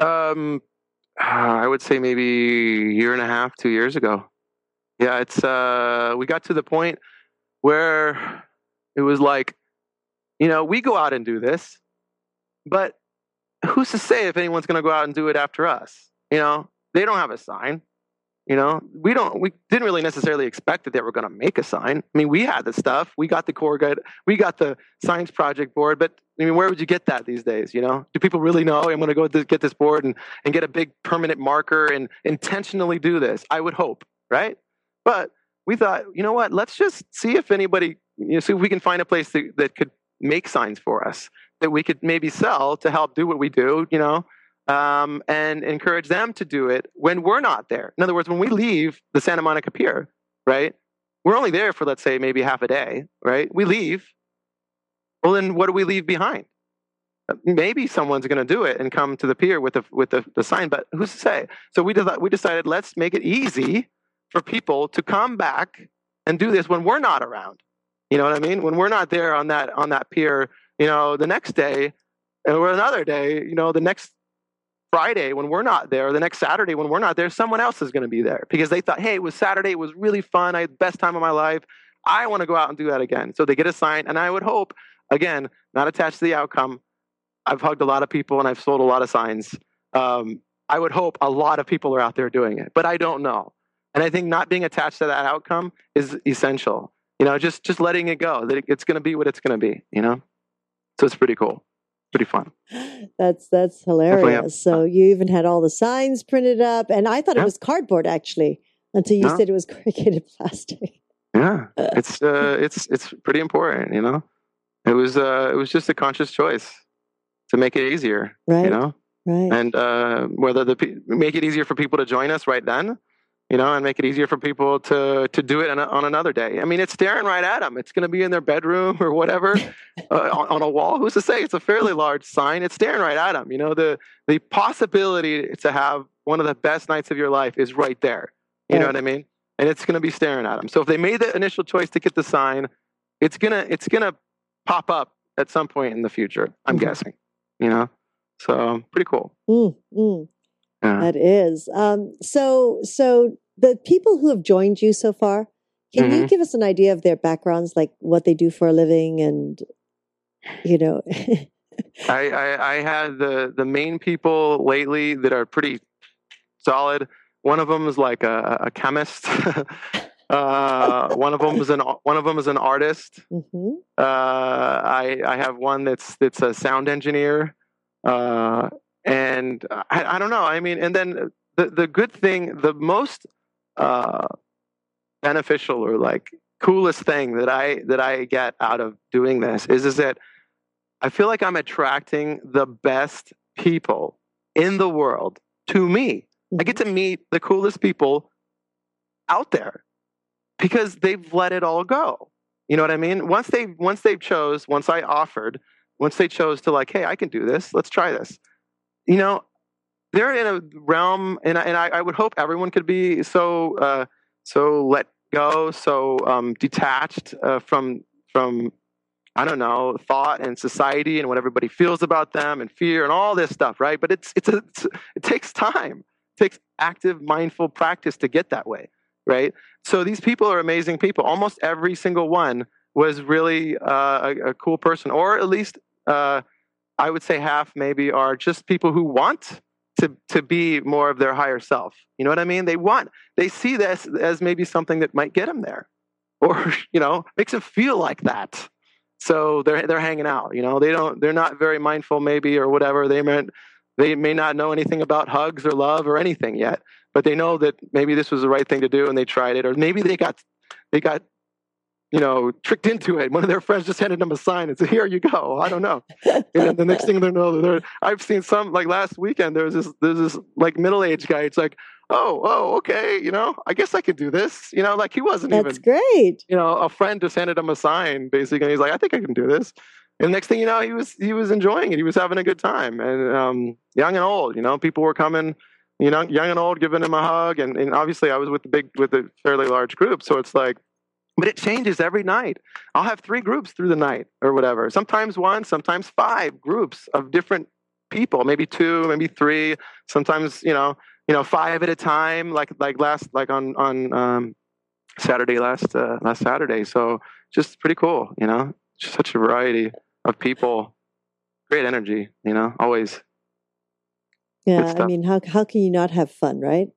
Um, I would say maybe a year and a half, two years ago. Yeah, it's uh, we got to the point where it was like, you know, we go out and do this, but who's to say if anyone's going to go out and do it after us? You know, they don't have a sign. You know, we don't. We didn't really necessarily expect that they were going to make a sign. I mean, we had the stuff. We got the corrugated. We got the science project board. But I mean, where would you get that these days? You know, do people really know? I'm going to go get this board and and get a big permanent marker and intentionally do this. I would hope, right? But we thought, you know what? Let's just see if anybody, you know, see if we can find a place that, that could make signs for us that we could maybe sell to help do what we do. You know, um, and encourage them to do it when we're not there. In other words, when we leave the Santa Monica Pier, right? We're only there for, let's say, maybe half a day, right? We leave. Well, then what do we leave behind? Uh, maybe someone's going to do it and come to the pier with the with the, the sign, but who's to say? So we de- we decided let's make it easy for people to come back and do this when we're not around. You know what I mean? When we're not there on that on that pier, you know, the next day or another day, you know, the next Friday when we're not there, the next Saturday when we're not there, someone else is going to be there because they thought, hey, it was Saturday, it was really fun, I had the best time of my life. I want to go out and do that again. So they get a sign, and I would hope, again, not attached to the outcome. I've hugged a lot of people and I've sold a lot of signs. Um, I would hope a lot of people are out there doing it, but I don't know. And I think not being attached to that outcome is essential. You know, just just letting it go that it's going to be what it's going to be. You know, so it's pretty cool pretty fun. That's that's hilarious. So you even had all the signs printed up, and I thought yeah. it was cardboard actually until you said it was corrugated plastic. Yeah, it's uh, it's it's pretty important, you know. It was uh, it was just a conscious choice to make it easier, right? You know, right? And uh, whether the make it easier for people to join us right then, you know, and make it easier for people to to do it on, a, on another day. I mean, it's staring right at them. It's going to be in their bedroom or whatever uh, on, on, a wall. Who's to say? It's a fairly large sign. It's staring right at them. You know, the the possibility to have one of the best nights of your life is right there. You know what I mean? And it's going to be staring at them. So if they made the initial choice to get the sign, it's gonna it's gonna pop up at some point in the future. I'm mm-hmm. guessing. You know, so pretty cool. Mm, mm. Yeah. That is. Um, so, so the people who have joined you so far, can mm-hmm. you give us an idea of their backgrounds, like what they do for a living, and you know? I, I, I had the the main people lately that are pretty solid. One of them is like a, a chemist. uh, one of them is an one of them is an artist. Mm-hmm. Uh, I I have one that's that's a sound engineer. Uh, and I, I, don't know. I mean, and then the the good thing, the most uh, beneficial or like coolest thing that I that I get out of doing this is is that I feel like I'm attracting the best people in the world to me. I get to meet the coolest people out there because they've let it all go. You know what I mean? Once they once they chose, once I offered, once they chose to like, hey, I can do this. Let's try this you know, they're in a realm, and I, and I, I would hope everyone could be so uh, so let go, so um, detached uh, from from I don't know thought and society and what everybody feels about them and fear and all this stuff, right? But it's it's, a, it's it takes time, it takes active, mindful practice to get that way, right? So these people are amazing people. Almost every single one was really uh, a, a, cool person, or at least uh, I would say half maybe are just people who want to to be more of their higher self. You know what I mean? They want they see this as maybe something that might get them there, or you know makes them feel like that. So they're they're hanging out. You know they don't they're not very mindful maybe or whatever. They may they may not know anything about hugs or love or anything yet, but they know that maybe this was the right thing to do and they tried it, or maybe they got they got you know, tricked into it. One of their friends just handed them a sign and said, "Here you go." I don't know. and the next thing they know, they're, I've seen some like last weekend. There was this, there's this like middle aged guy. It's like, oh, oh, okay, you know, I guess I could do this. You know, like he wasn't That's even. That's great. You know, a friend just handed him a sign, basically, and he's like, I think I can do this. And next thing you know, he was he was enjoying it. He was having a good time, and um, young and old. You know, people were coming you know, young and old, giving him a hug, and, and obviously I was with the big, with a fairly large group, so it's like but it changes every night. I'll have three groups through the night or whatever. Sometimes one, sometimes five groups of different people, maybe two, maybe three, sometimes, you know, you know, five at a time, like like last like on on um, Saturday last uh, last Saturday. So just pretty cool, you know. Just such a variety of people. Great energy, you know, always. Yeah, I mean, how how can you not have fun, right?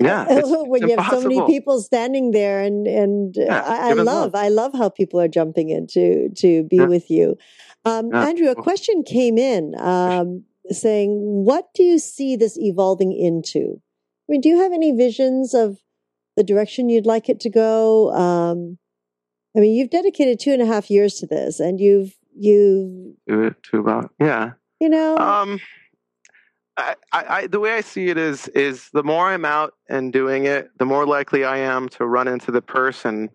Yeah, when you have so many people standing there, and and yeah, I, I love, love, I love how people are jumping in to to be yeah. with you. Um, yeah. Andrew, a question came in um, saying, "What do you see this evolving into? I mean, do you have any visions of the direction you'd like it to go? Um, I mean, you've dedicated two and a half years to this, and you've you to about yeah, you know." I, I, the way I see it is is the more I'm out and doing it, the more likely I am to run into the person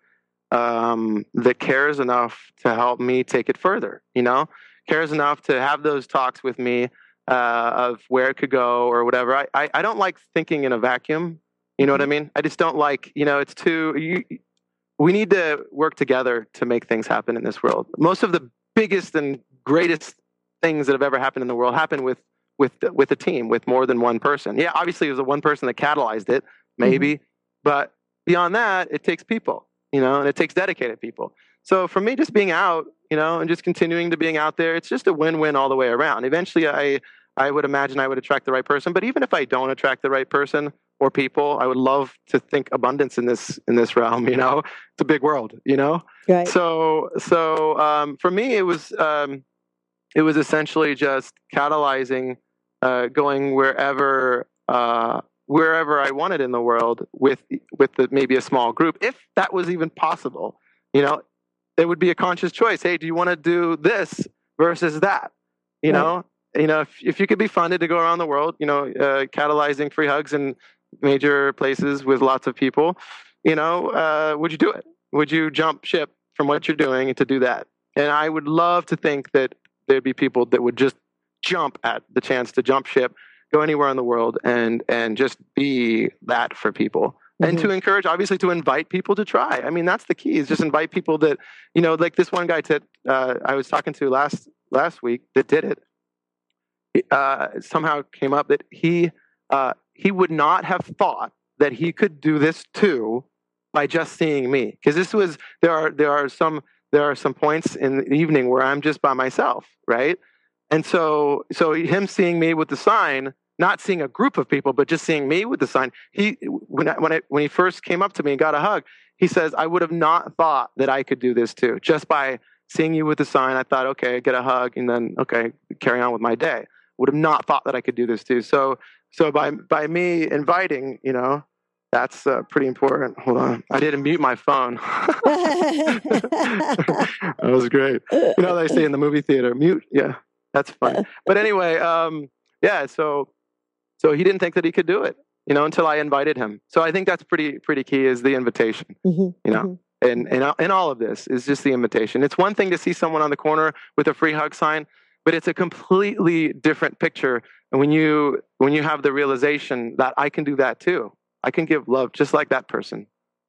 um, that cares enough to help me take it further. You know, cares enough to have those talks with me uh, of where it could go or whatever. I, I, I don't like thinking in a vacuum. You know what I mm-hmm. mean? I just don't like. You know, it's too. You, we need to work together to make things happen in this world. Most of the biggest and greatest things that have ever happened in the world happen with with with a team with more than one person. Yeah, obviously it was the one person that catalyzed it, maybe, mm-hmm. but beyond that, it takes people, you know, and it takes dedicated people. So for me, just being out, you know, and just continuing to being out there, it's just a win-win all the way around. Eventually, I I would imagine I would attract the right person, but even if I don't attract the right person or people, I would love to think abundance in this in this realm. You know, it's a big world, you know. Right. So so um, for me, it was. Um, it was essentially just catalyzing uh, going wherever uh, wherever I wanted in the world with with the, maybe a small group, if that was even possible. You know, it would be a conscious choice. Hey, do you want to do this versus that? You right. know, you know, if if you could be funded to go around the world, you know, uh, catalyzing free hugs in major places with lots of people, you know, uh, would you do it? Would you jump ship from what you're doing to do that? And I would love to think that there'd be people that would just jump at the chance to jump ship, go anywhere in the world, and and just be that for people. Mm-hmm. And to encourage, obviously, to invite people to try. I mean, that's the key. Is just invite people that you know, like this one guy that uh, I was talking to last last week that did it. Uh, somehow came up that he uh, he would not have thought that he could do this too by just seeing me because this was there are there are some there are some points in the evening where I'm just by myself, right? And so, so him seeing me with the sign, not seeing a group of people, but just seeing me with the sign. He, when I, when I, when he first came up to me and got a hug, he says, "I would have not thought that I could do this too, just by seeing you with the sign. I thought, okay, get a hug, and then okay, carry on with my day. Would have not thought that I could do this too. So, so by by me inviting, you know, that's uh, pretty important. Hold on. I didn't mute my phone. that was great. You know, they say in the movie theater, mute. Yeah, that's fun. but anyway, um, yeah. So, so he didn't think that he could do it, you know, until I invited him. So I think that's pretty pretty key is the invitation. Mm-hmm. You know. Mm-hmm. And, and in all of this is just the invitation. It's one thing to see someone on the corner with a free hug sign, but it's a completely different picture. And when you when you have the realization that I can do that too, I can give love just like that person.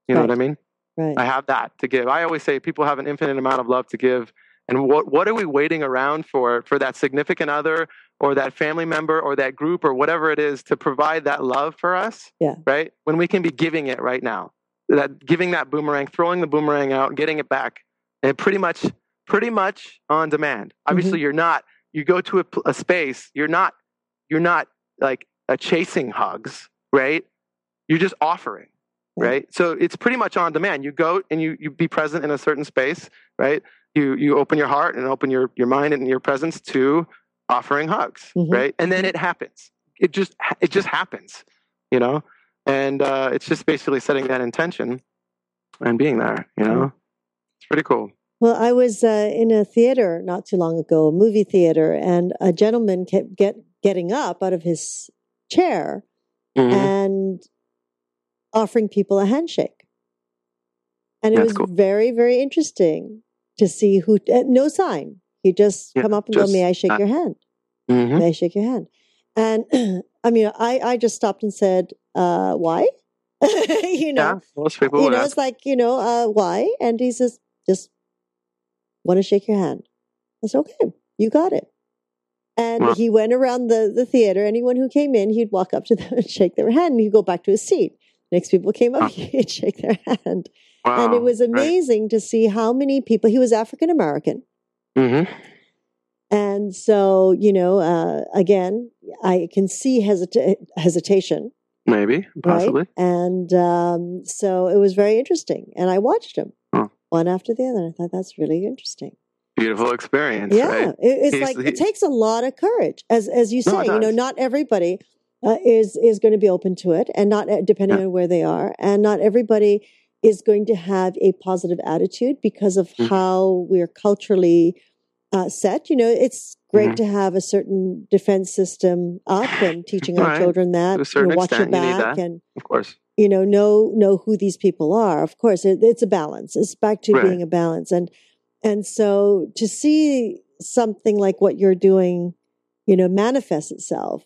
You know what I mean? Right. I have that to give. I always say people have an infinite amount of love to give. And what, what are we waiting around for? For that significant other or that family member or that group or whatever it is to provide that love for us? Yeah. Right? When we can be giving it right now. That giving that boomerang, throwing the boomerang out, getting it back. And pretty much pretty much on demand. Obviously mm-hmm. you're not you go to a, a space, you're not you're not like a chasing hugs, right? You're just offering, right? So it's pretty much on demand. You go and you you be present in a certain space, right? You you open your heart and open your your mind and your presence to offering hugs, mm-hmm. right? And then it happens. It just it just happens, you know. And uh, it's just basically setting that intention and being there, you know. It's pretty cool. Well, I was uh, in a theater not too long ago, a movie theater, and a gentleman kept get, getting up out of his chair mm-hmm. and offering people a handshake. And it That's was cool. very, very interesting to see who, uh, no sign. He just yeah, come up and just, go, may I shake uh, your hand? Mm-hmm. May I shake your hand? And I mean, I, I just stopped and said, uh, why? you know, yeah, most people you know, ask. it's like, you know, uh, why? And he says, just want to shake your hand. I said, okay, you got it. And well, he went around the, the theater. Anyone who came in, he'd walk up to them and shake their hand and he'd go back to his seat. Next people came up, he'd shake their hand. Wow, and it was amazing right. to see how many people, he was African American. Mm-hmm. And so, you know, uh, again, I can see hesita- hesitation. Maybe, possibly. Right? And um, so it was very interesting. And I watched him Huh. one after the other. And I thought that's really interesting. Beautiful experience, Yeah, right? it, it's He's- like he- it takes a lot of courage, as as you say. it you know, not everybody uh, is is going to be open to it, and not uh, depending Yeah. on where they are, and not everybody is going to have a positive attitude because of Mhm. how we're culturally uh, set. You know, it's great Mhm. to have a certain defense system up and teaching our Right. children that To a you know, watch your extent, you need back that. and Of course. you know know know who these people are of course it, it's a balance it's back to Right. being a balance and and so to see something like what you're doing you know manifest itself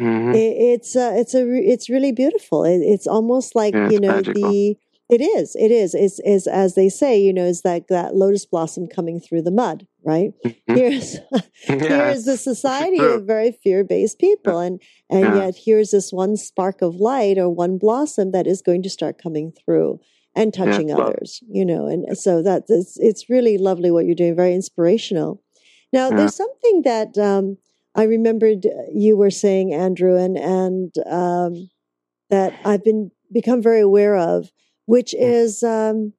hmm it, it's uh, it's a it's really beautiful it, it's almost like Yeah, you know magical. the it is it is is is as they say you know is that that lotus blossom coming through the mud right Mhm. here's yeah. here's a society of very fear-based people and and Yeah. yet here's this one spark of light or one blossom that is going to start coming through and touching love. others you know and so that it's it's really lovely what you're doing very inspirational now Yeah. there's something that um i remembered you were saying andrew and and um that i've been become very aware of which Mm. is um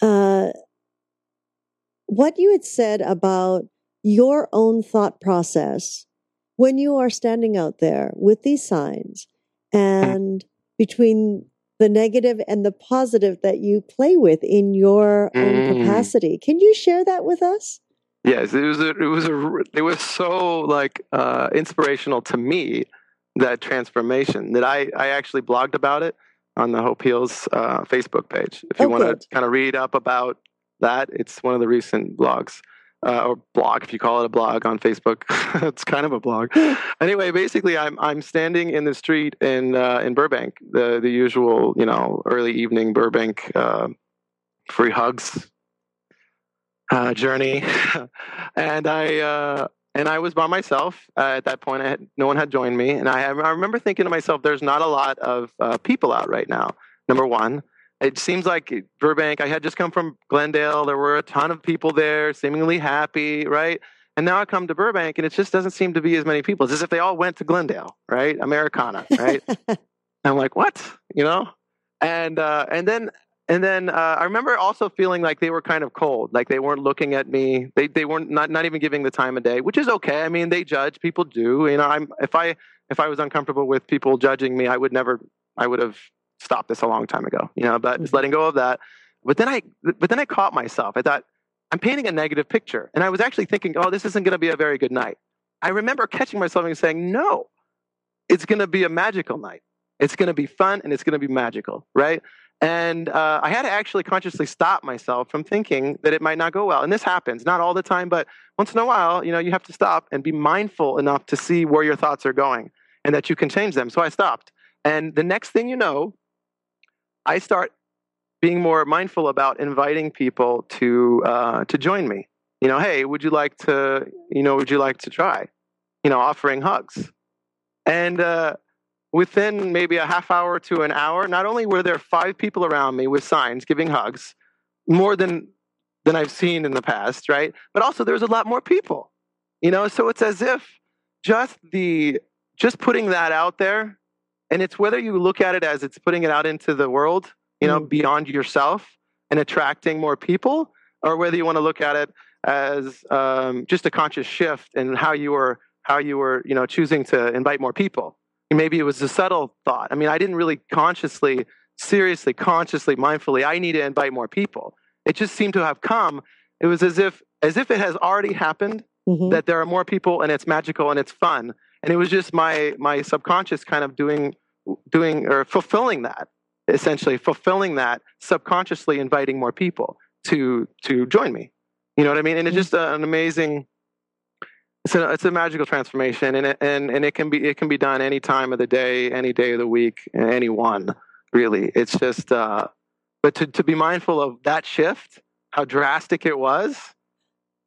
uh what you had said about your own thought process when you are standing out there with these signs and between the negative and the positive that you play with in your own Mm. capacity. Can you share that with us? Yes, it was a, it was a, it was so like uh, inspirational to me that transformation that I I actually blogged about it on the Hope Heals uh, Facebook page. If you Oh, want to kind of read up about that, it's one of the recent blogs uh, or blog if you call it a blog on Facebook. it's kind of a blog. anyway, basically, I'm I'm standing in the street in uh, in Burbank, the the usual you know early evening Burbank uh, free hugs uh, journey, and I uh, and I was by myself uh, at that point. I had, no one had joined me, and I, I remember thinking to myself, "There's not a lot of uh, people out right now." Number one, it seems like Burbank. I had just come from Glendale. There were a ton of people there, seemingly happy, right? And now I come to Burbank, and it just doesn't seem to be as many people. It's as if they all went to Glendale, right? Americana, right? I'm like, what? You know? And uh, and then and then uh, I remember also feeling like they were kind of cold, like they weren't looking at me. They they weren't not not even giving the time of day, which is okay. I mean, they judge. People do. You know, I'm if I if I was uncomfortable with people judging me, I would never. I would have stopped this a long time ago. You know, but just letting go of that. But then I but then I caught myself. I thought I'm painting a negative picture, and I was actually thinking, oh, this isn't going to be a very good night. I remember catching myself and saying, no, it's going to be a magical night. It's going to be fun and it's going to be magical, right? And uh, I had to actually consciously stop myself from thinking that it might not go well. And this happens, not all the time, but once in a while, you know, you have to stop and be mindful enough to see where your thoughts are going and that you can change them. So I stopped. And the next thing you know, I start being more mindful about inviting people to uh, to join me. You know, hey, would you like to? You know, would you like to try? You know, offering hugs. And uh, within maybe a half hour to an hour, not only were there five people around me with signs giving hugs, more than than I've seen in the past, right? But also there was a lot more people. You know, so it's as if just the just putting that out there, and it's whether you look at it as it's putting it out into the world, you know, Mm. beyond yourself and attracting more people, or whether you want to look at it as um, just a conscious shift in how you were how you were you know choosing to invite more people maybe it was a subtle thought. I mean i didn't really consciously seriously consciously mindfully i need to invite more people. It just seemed to have come. It was as if as if it has already happened Mhm. that there are more people and it's magical and it's fun. And it was just my my subconscious kind of doing doing or fulfilling that essentially fulfilling that subconsciously inviting more people to to join me. You know what i mean? And it's Mhm. just an amazing it's a magical transformation and it, and and it can be it can be done any time of the day any day of the week any one really. It's just uh but to to be mindful of that shift how drastic it was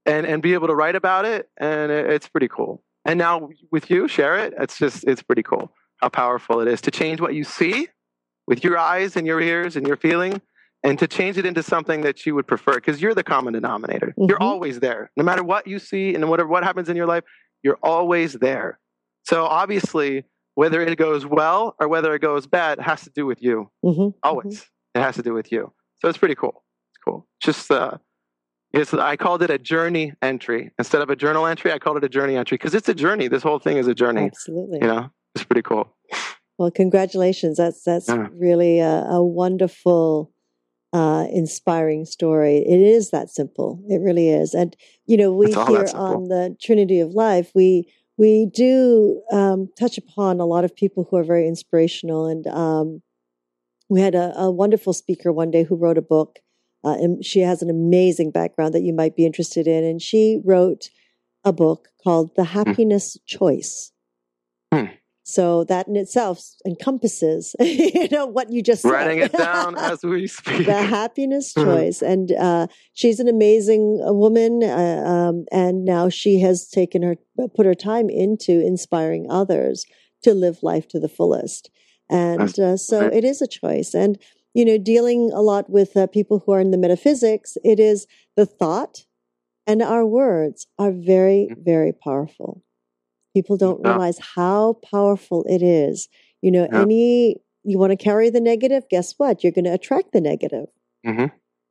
and and be able to write about it and it, it's pretty cool. And now with you share it it's just it's pretty cool how powerful it is to change what you see with your eyes and your ears and your feeling and to change it into something that you would prefer because you're the common denominator Mhm. you're always there no matter what you see and whatever what happens in your life you're always there So obviously, whether it goes well or whether it goes bad has to do with you. Mm-hmm. Always, it has to do with you. So it's pretty cool. It's cool. Just uh, it's, I called it a journey entry instead of a journal entry. I called it a journey entry because it's a journey. This whole thing is a journey. Absolutely. You know, it's pretty cool. Well, congratulations. That's that's Yeah. really a, a wonderful, uh, inspiring story. It is that simple. It really is. And you know, we It's all that here on the Trinity of Life, we we do um, touch upon a lot of people who are very inspirational. And um, we had a, a wonderful speaker one day who wrote a book. Uh, and she has an amazing background that you might be interested in. And she wrote a book called The Happiness Choice. Hmm. So that in itself encompasses, you know, what you just said. Writing it down as we speak. the happiness Mhm. choice and uh, she's an amazing uh, woman uh, um, and now she has taken her put her time into inspiring others to live life to the fullest and uh, so it is a choice and you know dealing a lot with uh, people who are in the metaphysics it is the thought and our words are very Mhm. very powerful people don't realize how powerful it is. You know any you want to carry the negative guess what? You're going to attract the negative. Hmm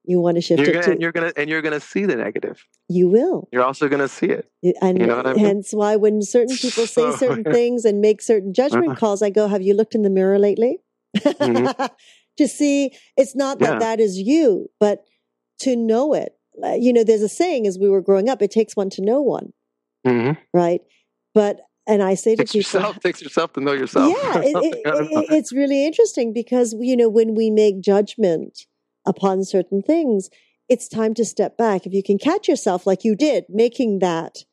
you want to shift You're it gonna, to and you're gonna and you're gonna see the negative. you will. You're also gonna see it. and You know what I mean? hence why when certain people say So- certain things and make certain judgment Uh-huh. calls i go have you looked in the mirror lately? To see it's not that Mm-hmm. Yeah. that is you but to know it. You know there's a saying as we were growing up it takes one to know one. Hmm right but and i say to Takes people yourself. Takes yourself to know yourself. yeah it, it, I don't know. it- it's really interesting because you know when we make judgment upon certain things it's time to step back if you can catch yourself like you did making that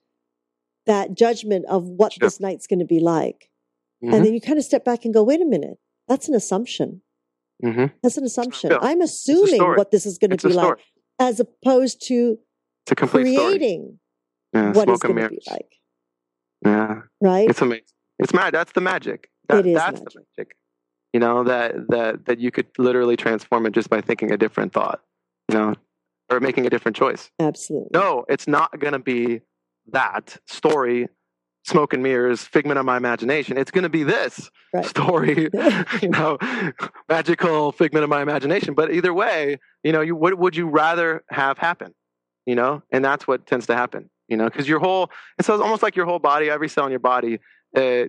that judgment of what Sure. this night's going to be like Mhm, and then you kind of step back and go wait a minute that's an assumption mhm. that's an assumption Yeah. i'm assuming what this is going to be like as opposed to It's a complete story. creating Yeah, what it's going to be like Yeah, right it's amazing. It's mad. That's the magic. That, It is that's the magic. You know that that that you could literally transform it just by thinking a different thought. You know, or making a different choice. absolutely No, it's not going to be that story, smoke and mirrors, figment of my imagination. It's going to be this Right. story, you know, magical figment of my imagination. But either way, you know, you what would you rather have happen? You know, and that's what tends to happen. You know, because your whole it's almost like your whole body, every cell in your body, uh,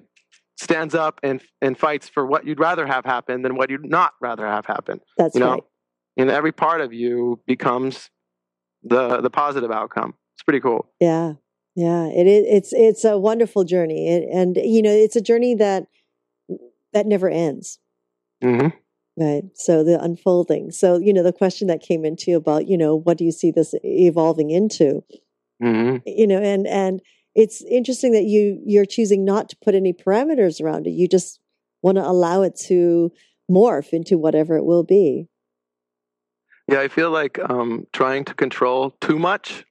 stands up and and fights for what you'd rather have happen than what you'd not rather have happen that's you know right and every part of you becomes the the positive outcome it's pretty cool Yeah, yeah. It is. It's it's a wonderful journey, and, and you know, it's a journey that that never ends. hmm Right. So the unfolding. So you know, the question that came into you about, you know, what do you see this evolving into? hmm You know, and and it's interesting that you you're choosing not to put any parameters around it. You just want to allow it to morph into whatever it will be. yeah i feel like um trying to control too much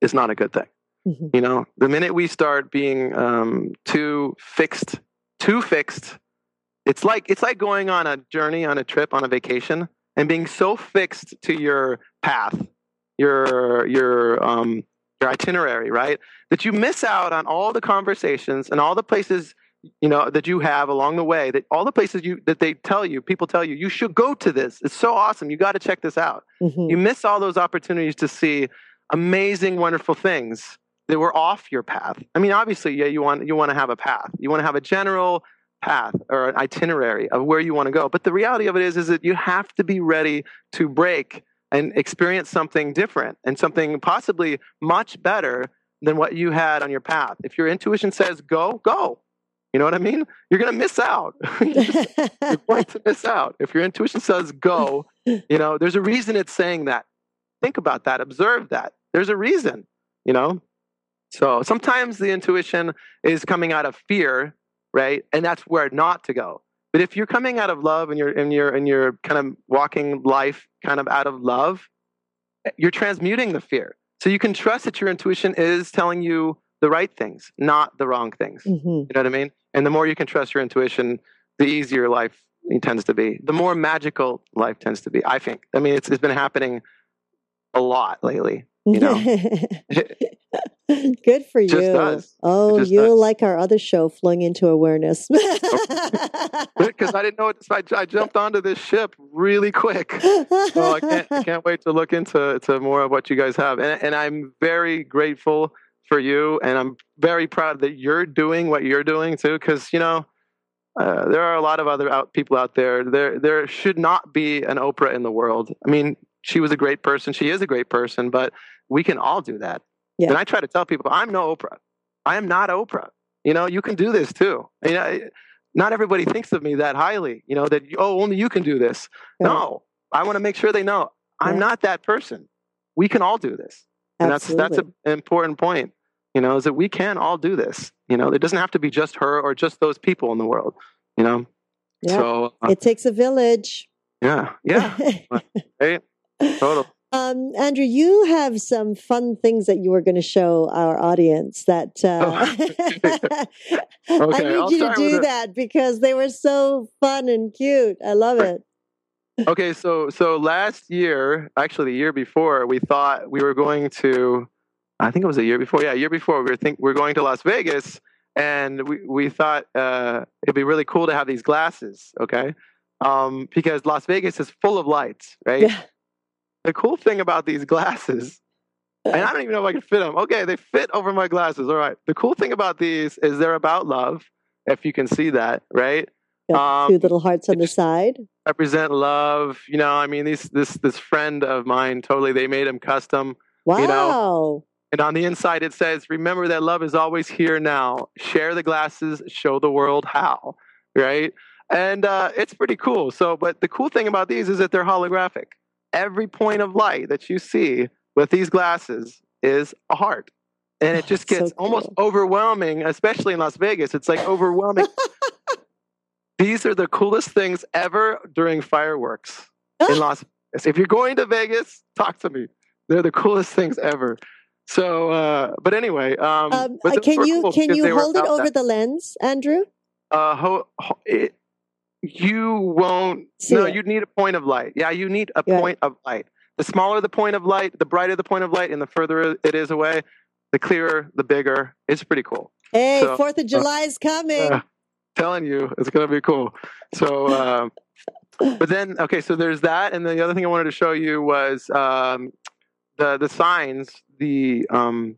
is not a good thing Mhm. you know the minute we start being um too fixed too fixed it's like it's like going on a journey on a trip on a vacation and being so fixed to your path your your um your itinerary right? That you miss out on all the conversations and all the places you know that you have along the way that all the places you that they tell you people tell you you should go to this. It's so awesome. You got to check this out. Mhm. you miss all those opportunities to see amazing wonderful things that were off your path. I mean obviously yeah you want you want to have a path. You want to have a general path or an itinerary of where you want to go but the reality of it is is that you have to be ready to break and experience something different and something possibly much better than what you had on your path if your intuition says go go you know what i mean you're going to miss out you're going to miss out. If your intuition says go, you know, there's a reason it's saying that. Think about that. Observe that. There's a reason, you know? So sometimes the intuition is coming out of fear, right? And that's where not to go. But if you're coming out of love and you're and you're and you're kind of walking life kind of out of love, you're transmuting the fear. So you can trust that your intuition is telling you the right things, not the wrong things. Mhm. You know what I mean? And the more you can trust your intuition, the easier life tends to be. The more magical life tends to be. I think. I mean, it's it's been happening a lot lately. You know? Good for Just you. does. Oh, just you'll does. like our other show, Flung into Awareness. Because I didn't know it. I, I jumped onto this ship really quick. So I can't, I can't wait to look into to more of what you guys have. And, and I'm very grateful for you. And I'm very proud that you're doing what you're doing too. Because, you know, uh, there are a lot of other out, people out there. There, there should not be an Oprah in the world. I mean, she was a great person. She is a great person, but we can all do that. Yeah. And I try to tell people, I'm no Oprah. I am not Oprah. You know, you can do this too. You know, not everybody thinks of me that highly. You know that oh, only you can do this. Right. No, I want to make sure they know I'm Yeah. not that person. We can all do this, and that's that's an important point. You know, is that we can all do this. You know, it doesn't have to be just her or just those people in the world. You know, Yeah. so uh, it takes a village. yeah, yeah, right, total. Um, Andrew, you have some fun things that you were going to show our audience that uh, I Oh. Okay, need I'll you to do a- that because they were so fun and cute. I love it. okay so so last year actually the year before we thought we were going to i think it was a year before yeah a year before we were think we are going to las vegas and we, we thought uh, it'd be really cool to have these glasses okay um, because las vegas is full of lights right Yeah. The cool thing about these glasses and i don't even know if i can fit them okay they fit over my glasses all right the cool thing about these is they're about love if you can see that right Um, two little hearts on the side. represent love. You know, I mean, these this this friend of mine totally they made him custom, Wow. you know, and on the inside it says, "Remember that love is always here now. Share the glasses, show the world how." Right, and uh, it's pretty cool. So, but the cool thing about these is that they're holographic. Every point of light that you see with these glasses is a heart. And it Oh, just so gets almost overwhelming, especially in Las Vegas. It's like overwhelming. These are the coolest things ever during fireworks in Las Vegas. If you're going to Vegas, talk to me. They're the coolest things ever. So, uh, but anyway, um, Um, but uh, can you cool can you hold it over that. the lens, Andrew? Uh, ho- ho- it, you won't. See no, it. you need a point of light. Yeah, you need a Yeah. point of light. The smaller the point of light, the brighter the point of light, and the further it is away, the clearer, the bigger. It's pretty cool. Hey, So, Fourth of July is coming. Uh, telling you, it's gonna be cool. So, uh, but then okay, so there's that, and then the other thing I wanted to show you was um, the the signs, the um,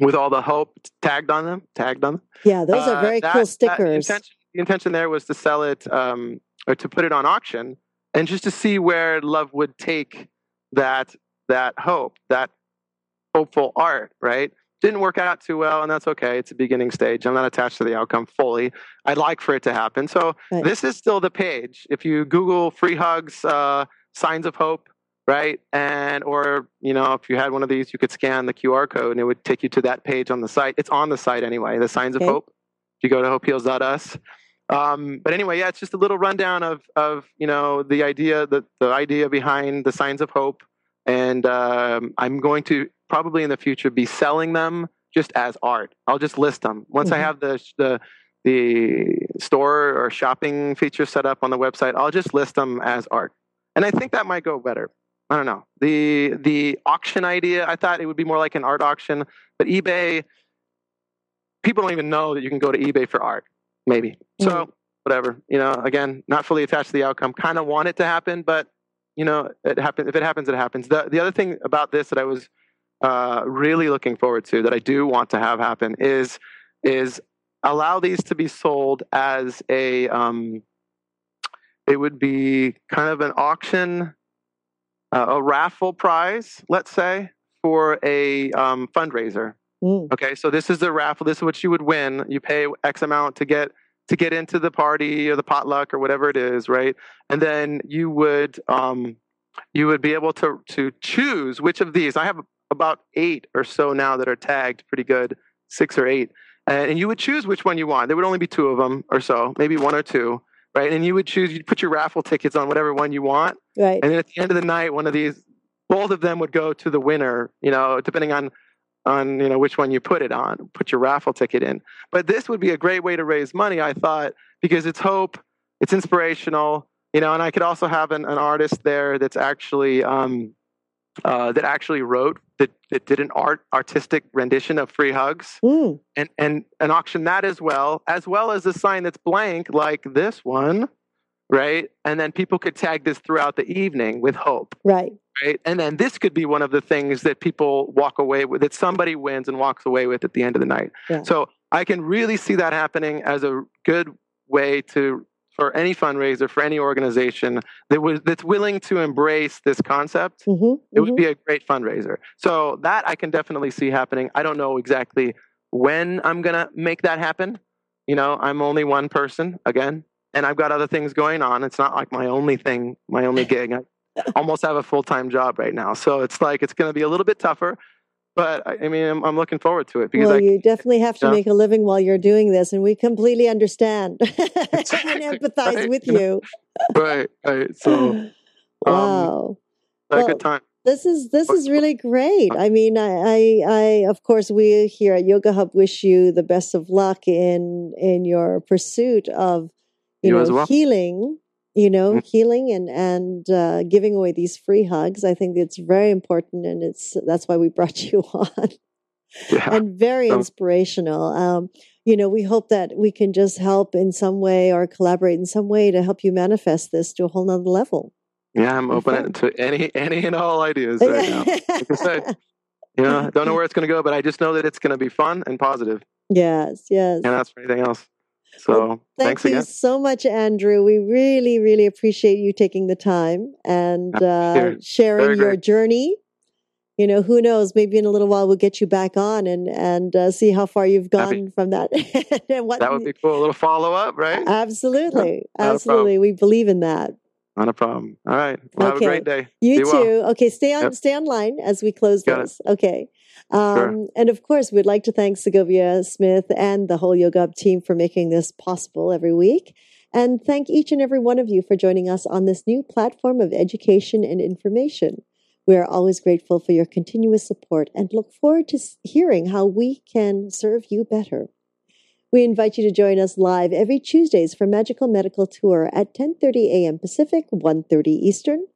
with all the hope tagged on them, tagged on them. yeah, those are Uh, very that- cool that stickers. intention, the intention there was to sell it um, or to put it on auction, and just to see where love would take that that hope, that hopeful art. Right? Didn't work out too well, and that's okay. It's a beginning stage. I'm not attached to the outcome fully. I'd like for it to happen. So Right. this is still the page. If you Google free hugs, uh, signs of hope. Right, and or you know, if you had one of these, you could scan the QR code, and it would take you to that page on the site. It's on the site anyway. The signs Okay. of hope you go to hopeheals.us. Um, but anyway, yeah, it's just a little rundown of of you know the idea the the idea behind the signs of hope, and um, I'm going to probably in the future be selling them just as art. I'll just list them once I Mhm. have the the the store or shopping feature set up on the website. I'll just list them as art, and I think that might go better. I don't know the the auction idea. I thought it would be more like an art auction, but eBay people don't even know that you can go to eBay for art. Maybe so. Mm. Whatever you know. Again, not fully attached to the outcome. Kind of want it to happen, but you know, it happen. If it happens, it happens. The the other thing about this that I was uh, really looking forward to, that I do want to have happen, is is allow these to be sold as a. Um, it would be kind of an auction, uh, a raffle prize, let's say, for a um, fundraiser. Mm. Okay, so this is the raffle. This is what you would win. You pay X amount to get to get into the party or the potluck or whatever it is, right? And then you would um, you would be able to to choose which of these. I have about eight or so now that are tagged pretty good, six or eight, and, and you would choose which one you want. There would only be two of them or so, maybe one or two, right? And you would choose. You'd put your raffle tickets on whatever one you want, Right. and then at the end of the night, one of these, both of them would go to the winner. You know, depending on on you know which one you put it on, put your raffle ticket in. But this would be a great way to raise money, I thought, because it's hope, it's inspirational, you know, and I could also have an, an artist there that's actually um, uh, that actually wrote that, that did an art artistic rendition of free hugs. Mm, and and and auction that as well as well as a sign that's blank like this one right and then people could tag this throughout the evening with hope right. right and then this could be one of the things that people walk away with that somebody wins and walks away with at the end of the night Yeah. so i can really see that happening as a good way to for any fundraiser for any organization that was that's willing to embrace this concept hmm it would be a great fundraiser. So that I can definitely see happening. I don't know exactly when I'm going to make that happen. You know, I'm only one person again, and I've got other things going on. It's not like my only thing, my only gig. I almost have a full time job right now. So it's like it's going to be a little bit tougher. But I I mean, I'm, I'm looking forward to it because Well, I, you definitely have to make a living while you're doing this, and we completely understand Exactly, and empathize right, with you right, right. So um, wow. a Well, good time. This is this is really great. I mean, I, I, I of course we here at Yoga Hub wish you the best of luck in in your pursuit of you, You know as well. healing. You know, Mm. healing and and uh, giving away these free hugs. I think it's very important, and it's that's why we brought you on Yeah. and very So- inspirational. Um, you know, we hope that we can just help in some way or collaborate in some way to help you manifest this to a whole nother level. Yeah, I'm open to any any and all ideas right now. Like I said, You know, I don't know where it's going to go, but I just know that it's going to be fun and positive, yes, yes. and that's for anything else. So Well, Thank thanks you again. so much, Andrew. We really, really appreciate you taking the time and uh, Sure. sharing Very your great. journey. You know, who knows? Maybe in a little while we'll get you back on and and uh, see how far you've That'd gone from that. and what, That would be cool. A little follow up, right? absolutely, a absolutely. We believe in that. Not a problem. All right. Well, Okay. have a great day. You Be too. well. Okay, stay on Yep. stay online as we close Got it. this. Okay. Um, And of course, we'd like to thank Segovia Smith and the whole Yoga Hub team for making this possible every week. And thank each and every one of you for joining us on this new platform of education and information. We are always grateful for your continuous support and look forward to hearing how we can serve you better. We invite you to join us live every Tuesdays for Magical Medical Tour at 10:30 a.m. Pacific, 1:30 Eastern.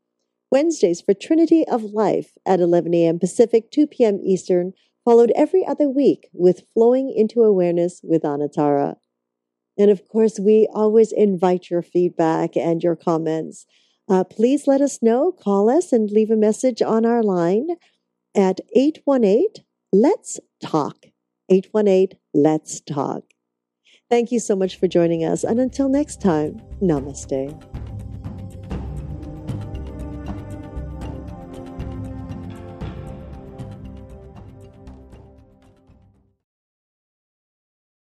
Wednesdays for Trinity of Life at 11 a.m. Pacific, 2 p.m. Eastern, followed every other week with Flowing into Awareness with Anatara. And of course, we always invite your feedback and your comments. Uh, please let us know, call us, and leave a message on our line at 818 Let's Talk. 818 Let's Talk. Thank you so much for joining us. And until next time, namaste.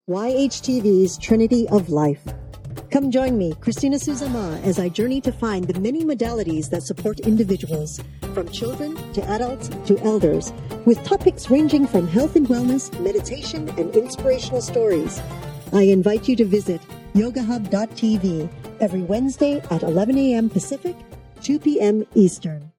YHTV's Trinity of Life. Come join me, Christina Suzama, as I journey to find the many modalities that support individuals, from children to adults to elders, with topics ranging from health and wellness, meditation, and inspirational stories. I invite you to visit yogahub.tv every Wednesday at 11 a.m. Pacific, 2 p.m. Eastern.